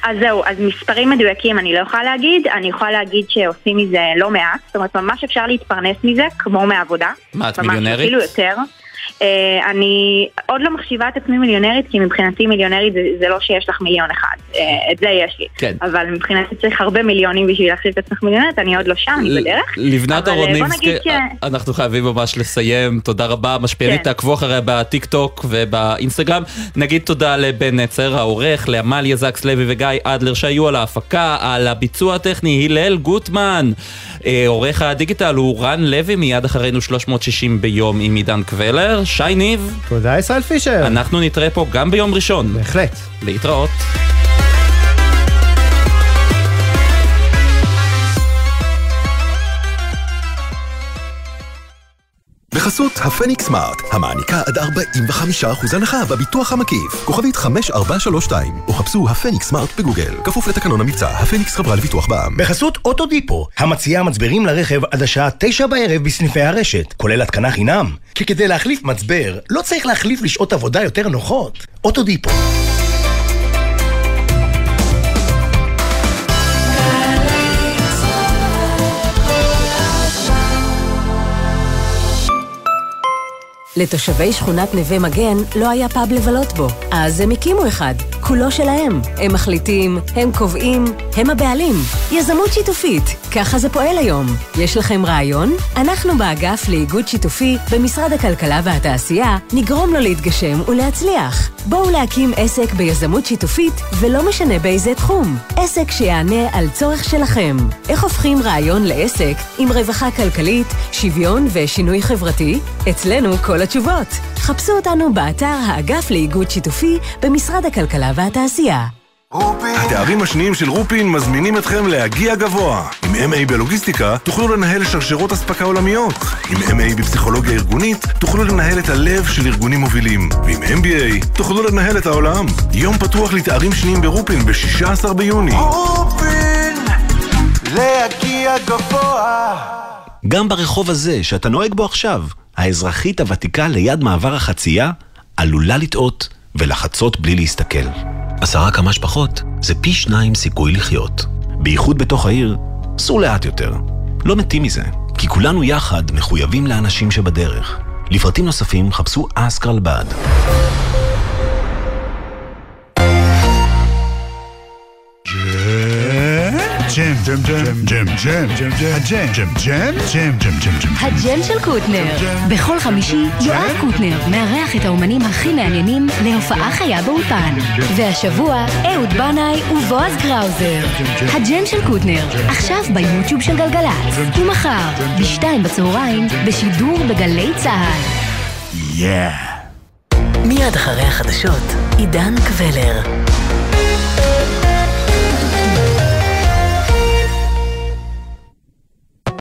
אז זהו, אז מספרים מדויקים אני לא יכולה להגיד, אני יכולה להגיד שעושים מזה לא מעט, זאת אומרת ממש אפשר להתפרנס מזה כמו מעבודה. מה, את ממש מיליונרית? אפילו יותר. אה, אני עוד לא מחשיבה את עצמי מיליונרית, כי מבחינתי מיליונרית זה, זה לא שיש לך מיליון אחד, אה, את זה יש לי. כן. אבל מבחינתי צריך הרבה מיליונים בשביל להחשיב את עצמך מיליונרית, אני עוד לא שם, אני בדרך. לבנת אה, אהרוניבסקי, ש- אנחנו חייבים ממש לסיים, תודה רבה, משפיענית, כן. תעקבו אחריה בטיק טוק ובאינסטגרם. נגיד תודה לבן נצר העורך, לעמליה זקס לוי וגיא אדלר שהיו על ההפקה, על הביצוע הטכני, הלל גוטמן. אה, עורך הדיגיטל הוא רן לוי, מיד אחרינו 360 ביום עם עידן קבלר. שי ניב. תודה ישראל פישר. אנחנו נתראה פה גם ביום ראשון. בהחלט. להתראות. בחסות הפניקס סמארט, המעניקה עד 45% הנחה בביטוח המקיף. כוכבית 5432, או חפשו הפניקס סמארט בגוגל. כפוף לתקנון המבצע, הפניקס חברה לביטוח בע"מ. בחסות אוטודיפו, המציעה מצברים לרכב עד השעה תשע בערב בסניפי הרשת, כולל התקנה חינם. כי כדי להחליף מצבר, לא צריך להחליף לשעות עבודה יותר נוחות. אוטודיפו. לתושבי שכונת נווה מגן לא היה פאב לבלות בו, אז הם הקימו אחד, כולו שלהם. הם מחליטים, הם קובעים, הם הבעלים. יזמות שיתופית, ככה זה פועל היום. יש לכם רעיון? אנחנו באגף לאיגוד שיתופי במשרד הכלכלה והתעשייה נגרום לו להתגשם ולהצליח. בואו להקים עסק ביזמות שיתופית, ולא משנה באיזה תחום. עסק שיענה על צורך שלכם. איך הופכים רעיון לעסק עם רווחה כלכלית, שוויון ושינוי חברתי? אצלנו כל התשובות. חפשו אותנו באתר האגף לאיגוד שיתופי במשרד הכלכלה והתעשייה. התארים השניים של רופין מזמינים אתכם להגיע גבוה. עם MA בלוגיסטיקה תוכלו לנהל שרשרות אספקה עולמיות. עם MA בפסיכולוגיה ארגונית תוכלו לנהל את הלב של ארגונים מובילים. ועם MBA תוכלו לנהל את העולם. יום פתוח לתארים שניים ברופין ב-16 ביוני. רופין, להגיע גבוה. גם ברחוב הזה שאתה נוהג בו עכשיו, האזרחית הוותיקה ליד מעבר החצייה, עלולה לטעות ולחצות בלי להסתכל. עשרה כמה שפחות זה פי שניים סיכוי לחיות. בייחוד בתוך העיר, סעו לאט יותר. לא מתים מזה, כי כולנו יחד מחויבים לאנשים שבדרך. לפרטים נוספים חפשו אסקרלבד. ג'ם, ג'ם, ג'ם, ג'ם, ג'ם, ג'ם, הג'ם, ג'ם, ג'ם, ג'ם, ג'ם, ג'ם, ג'ם. הג'ם של קוטנר. בכל חמישי יואב קוטנר מארח את האומנים הכי מעניינים להופעה חיה באולפן. והשבוע אהוד בנאי ובועז קראוזר. הג'ם של קוטנר, עכשיו ביוטיוב של גלגלצ. ומחר, בשתיים בצהריים, בשידור בגלי צה"ל. yeah. מיד אחרי החדשות, עידן קבלר.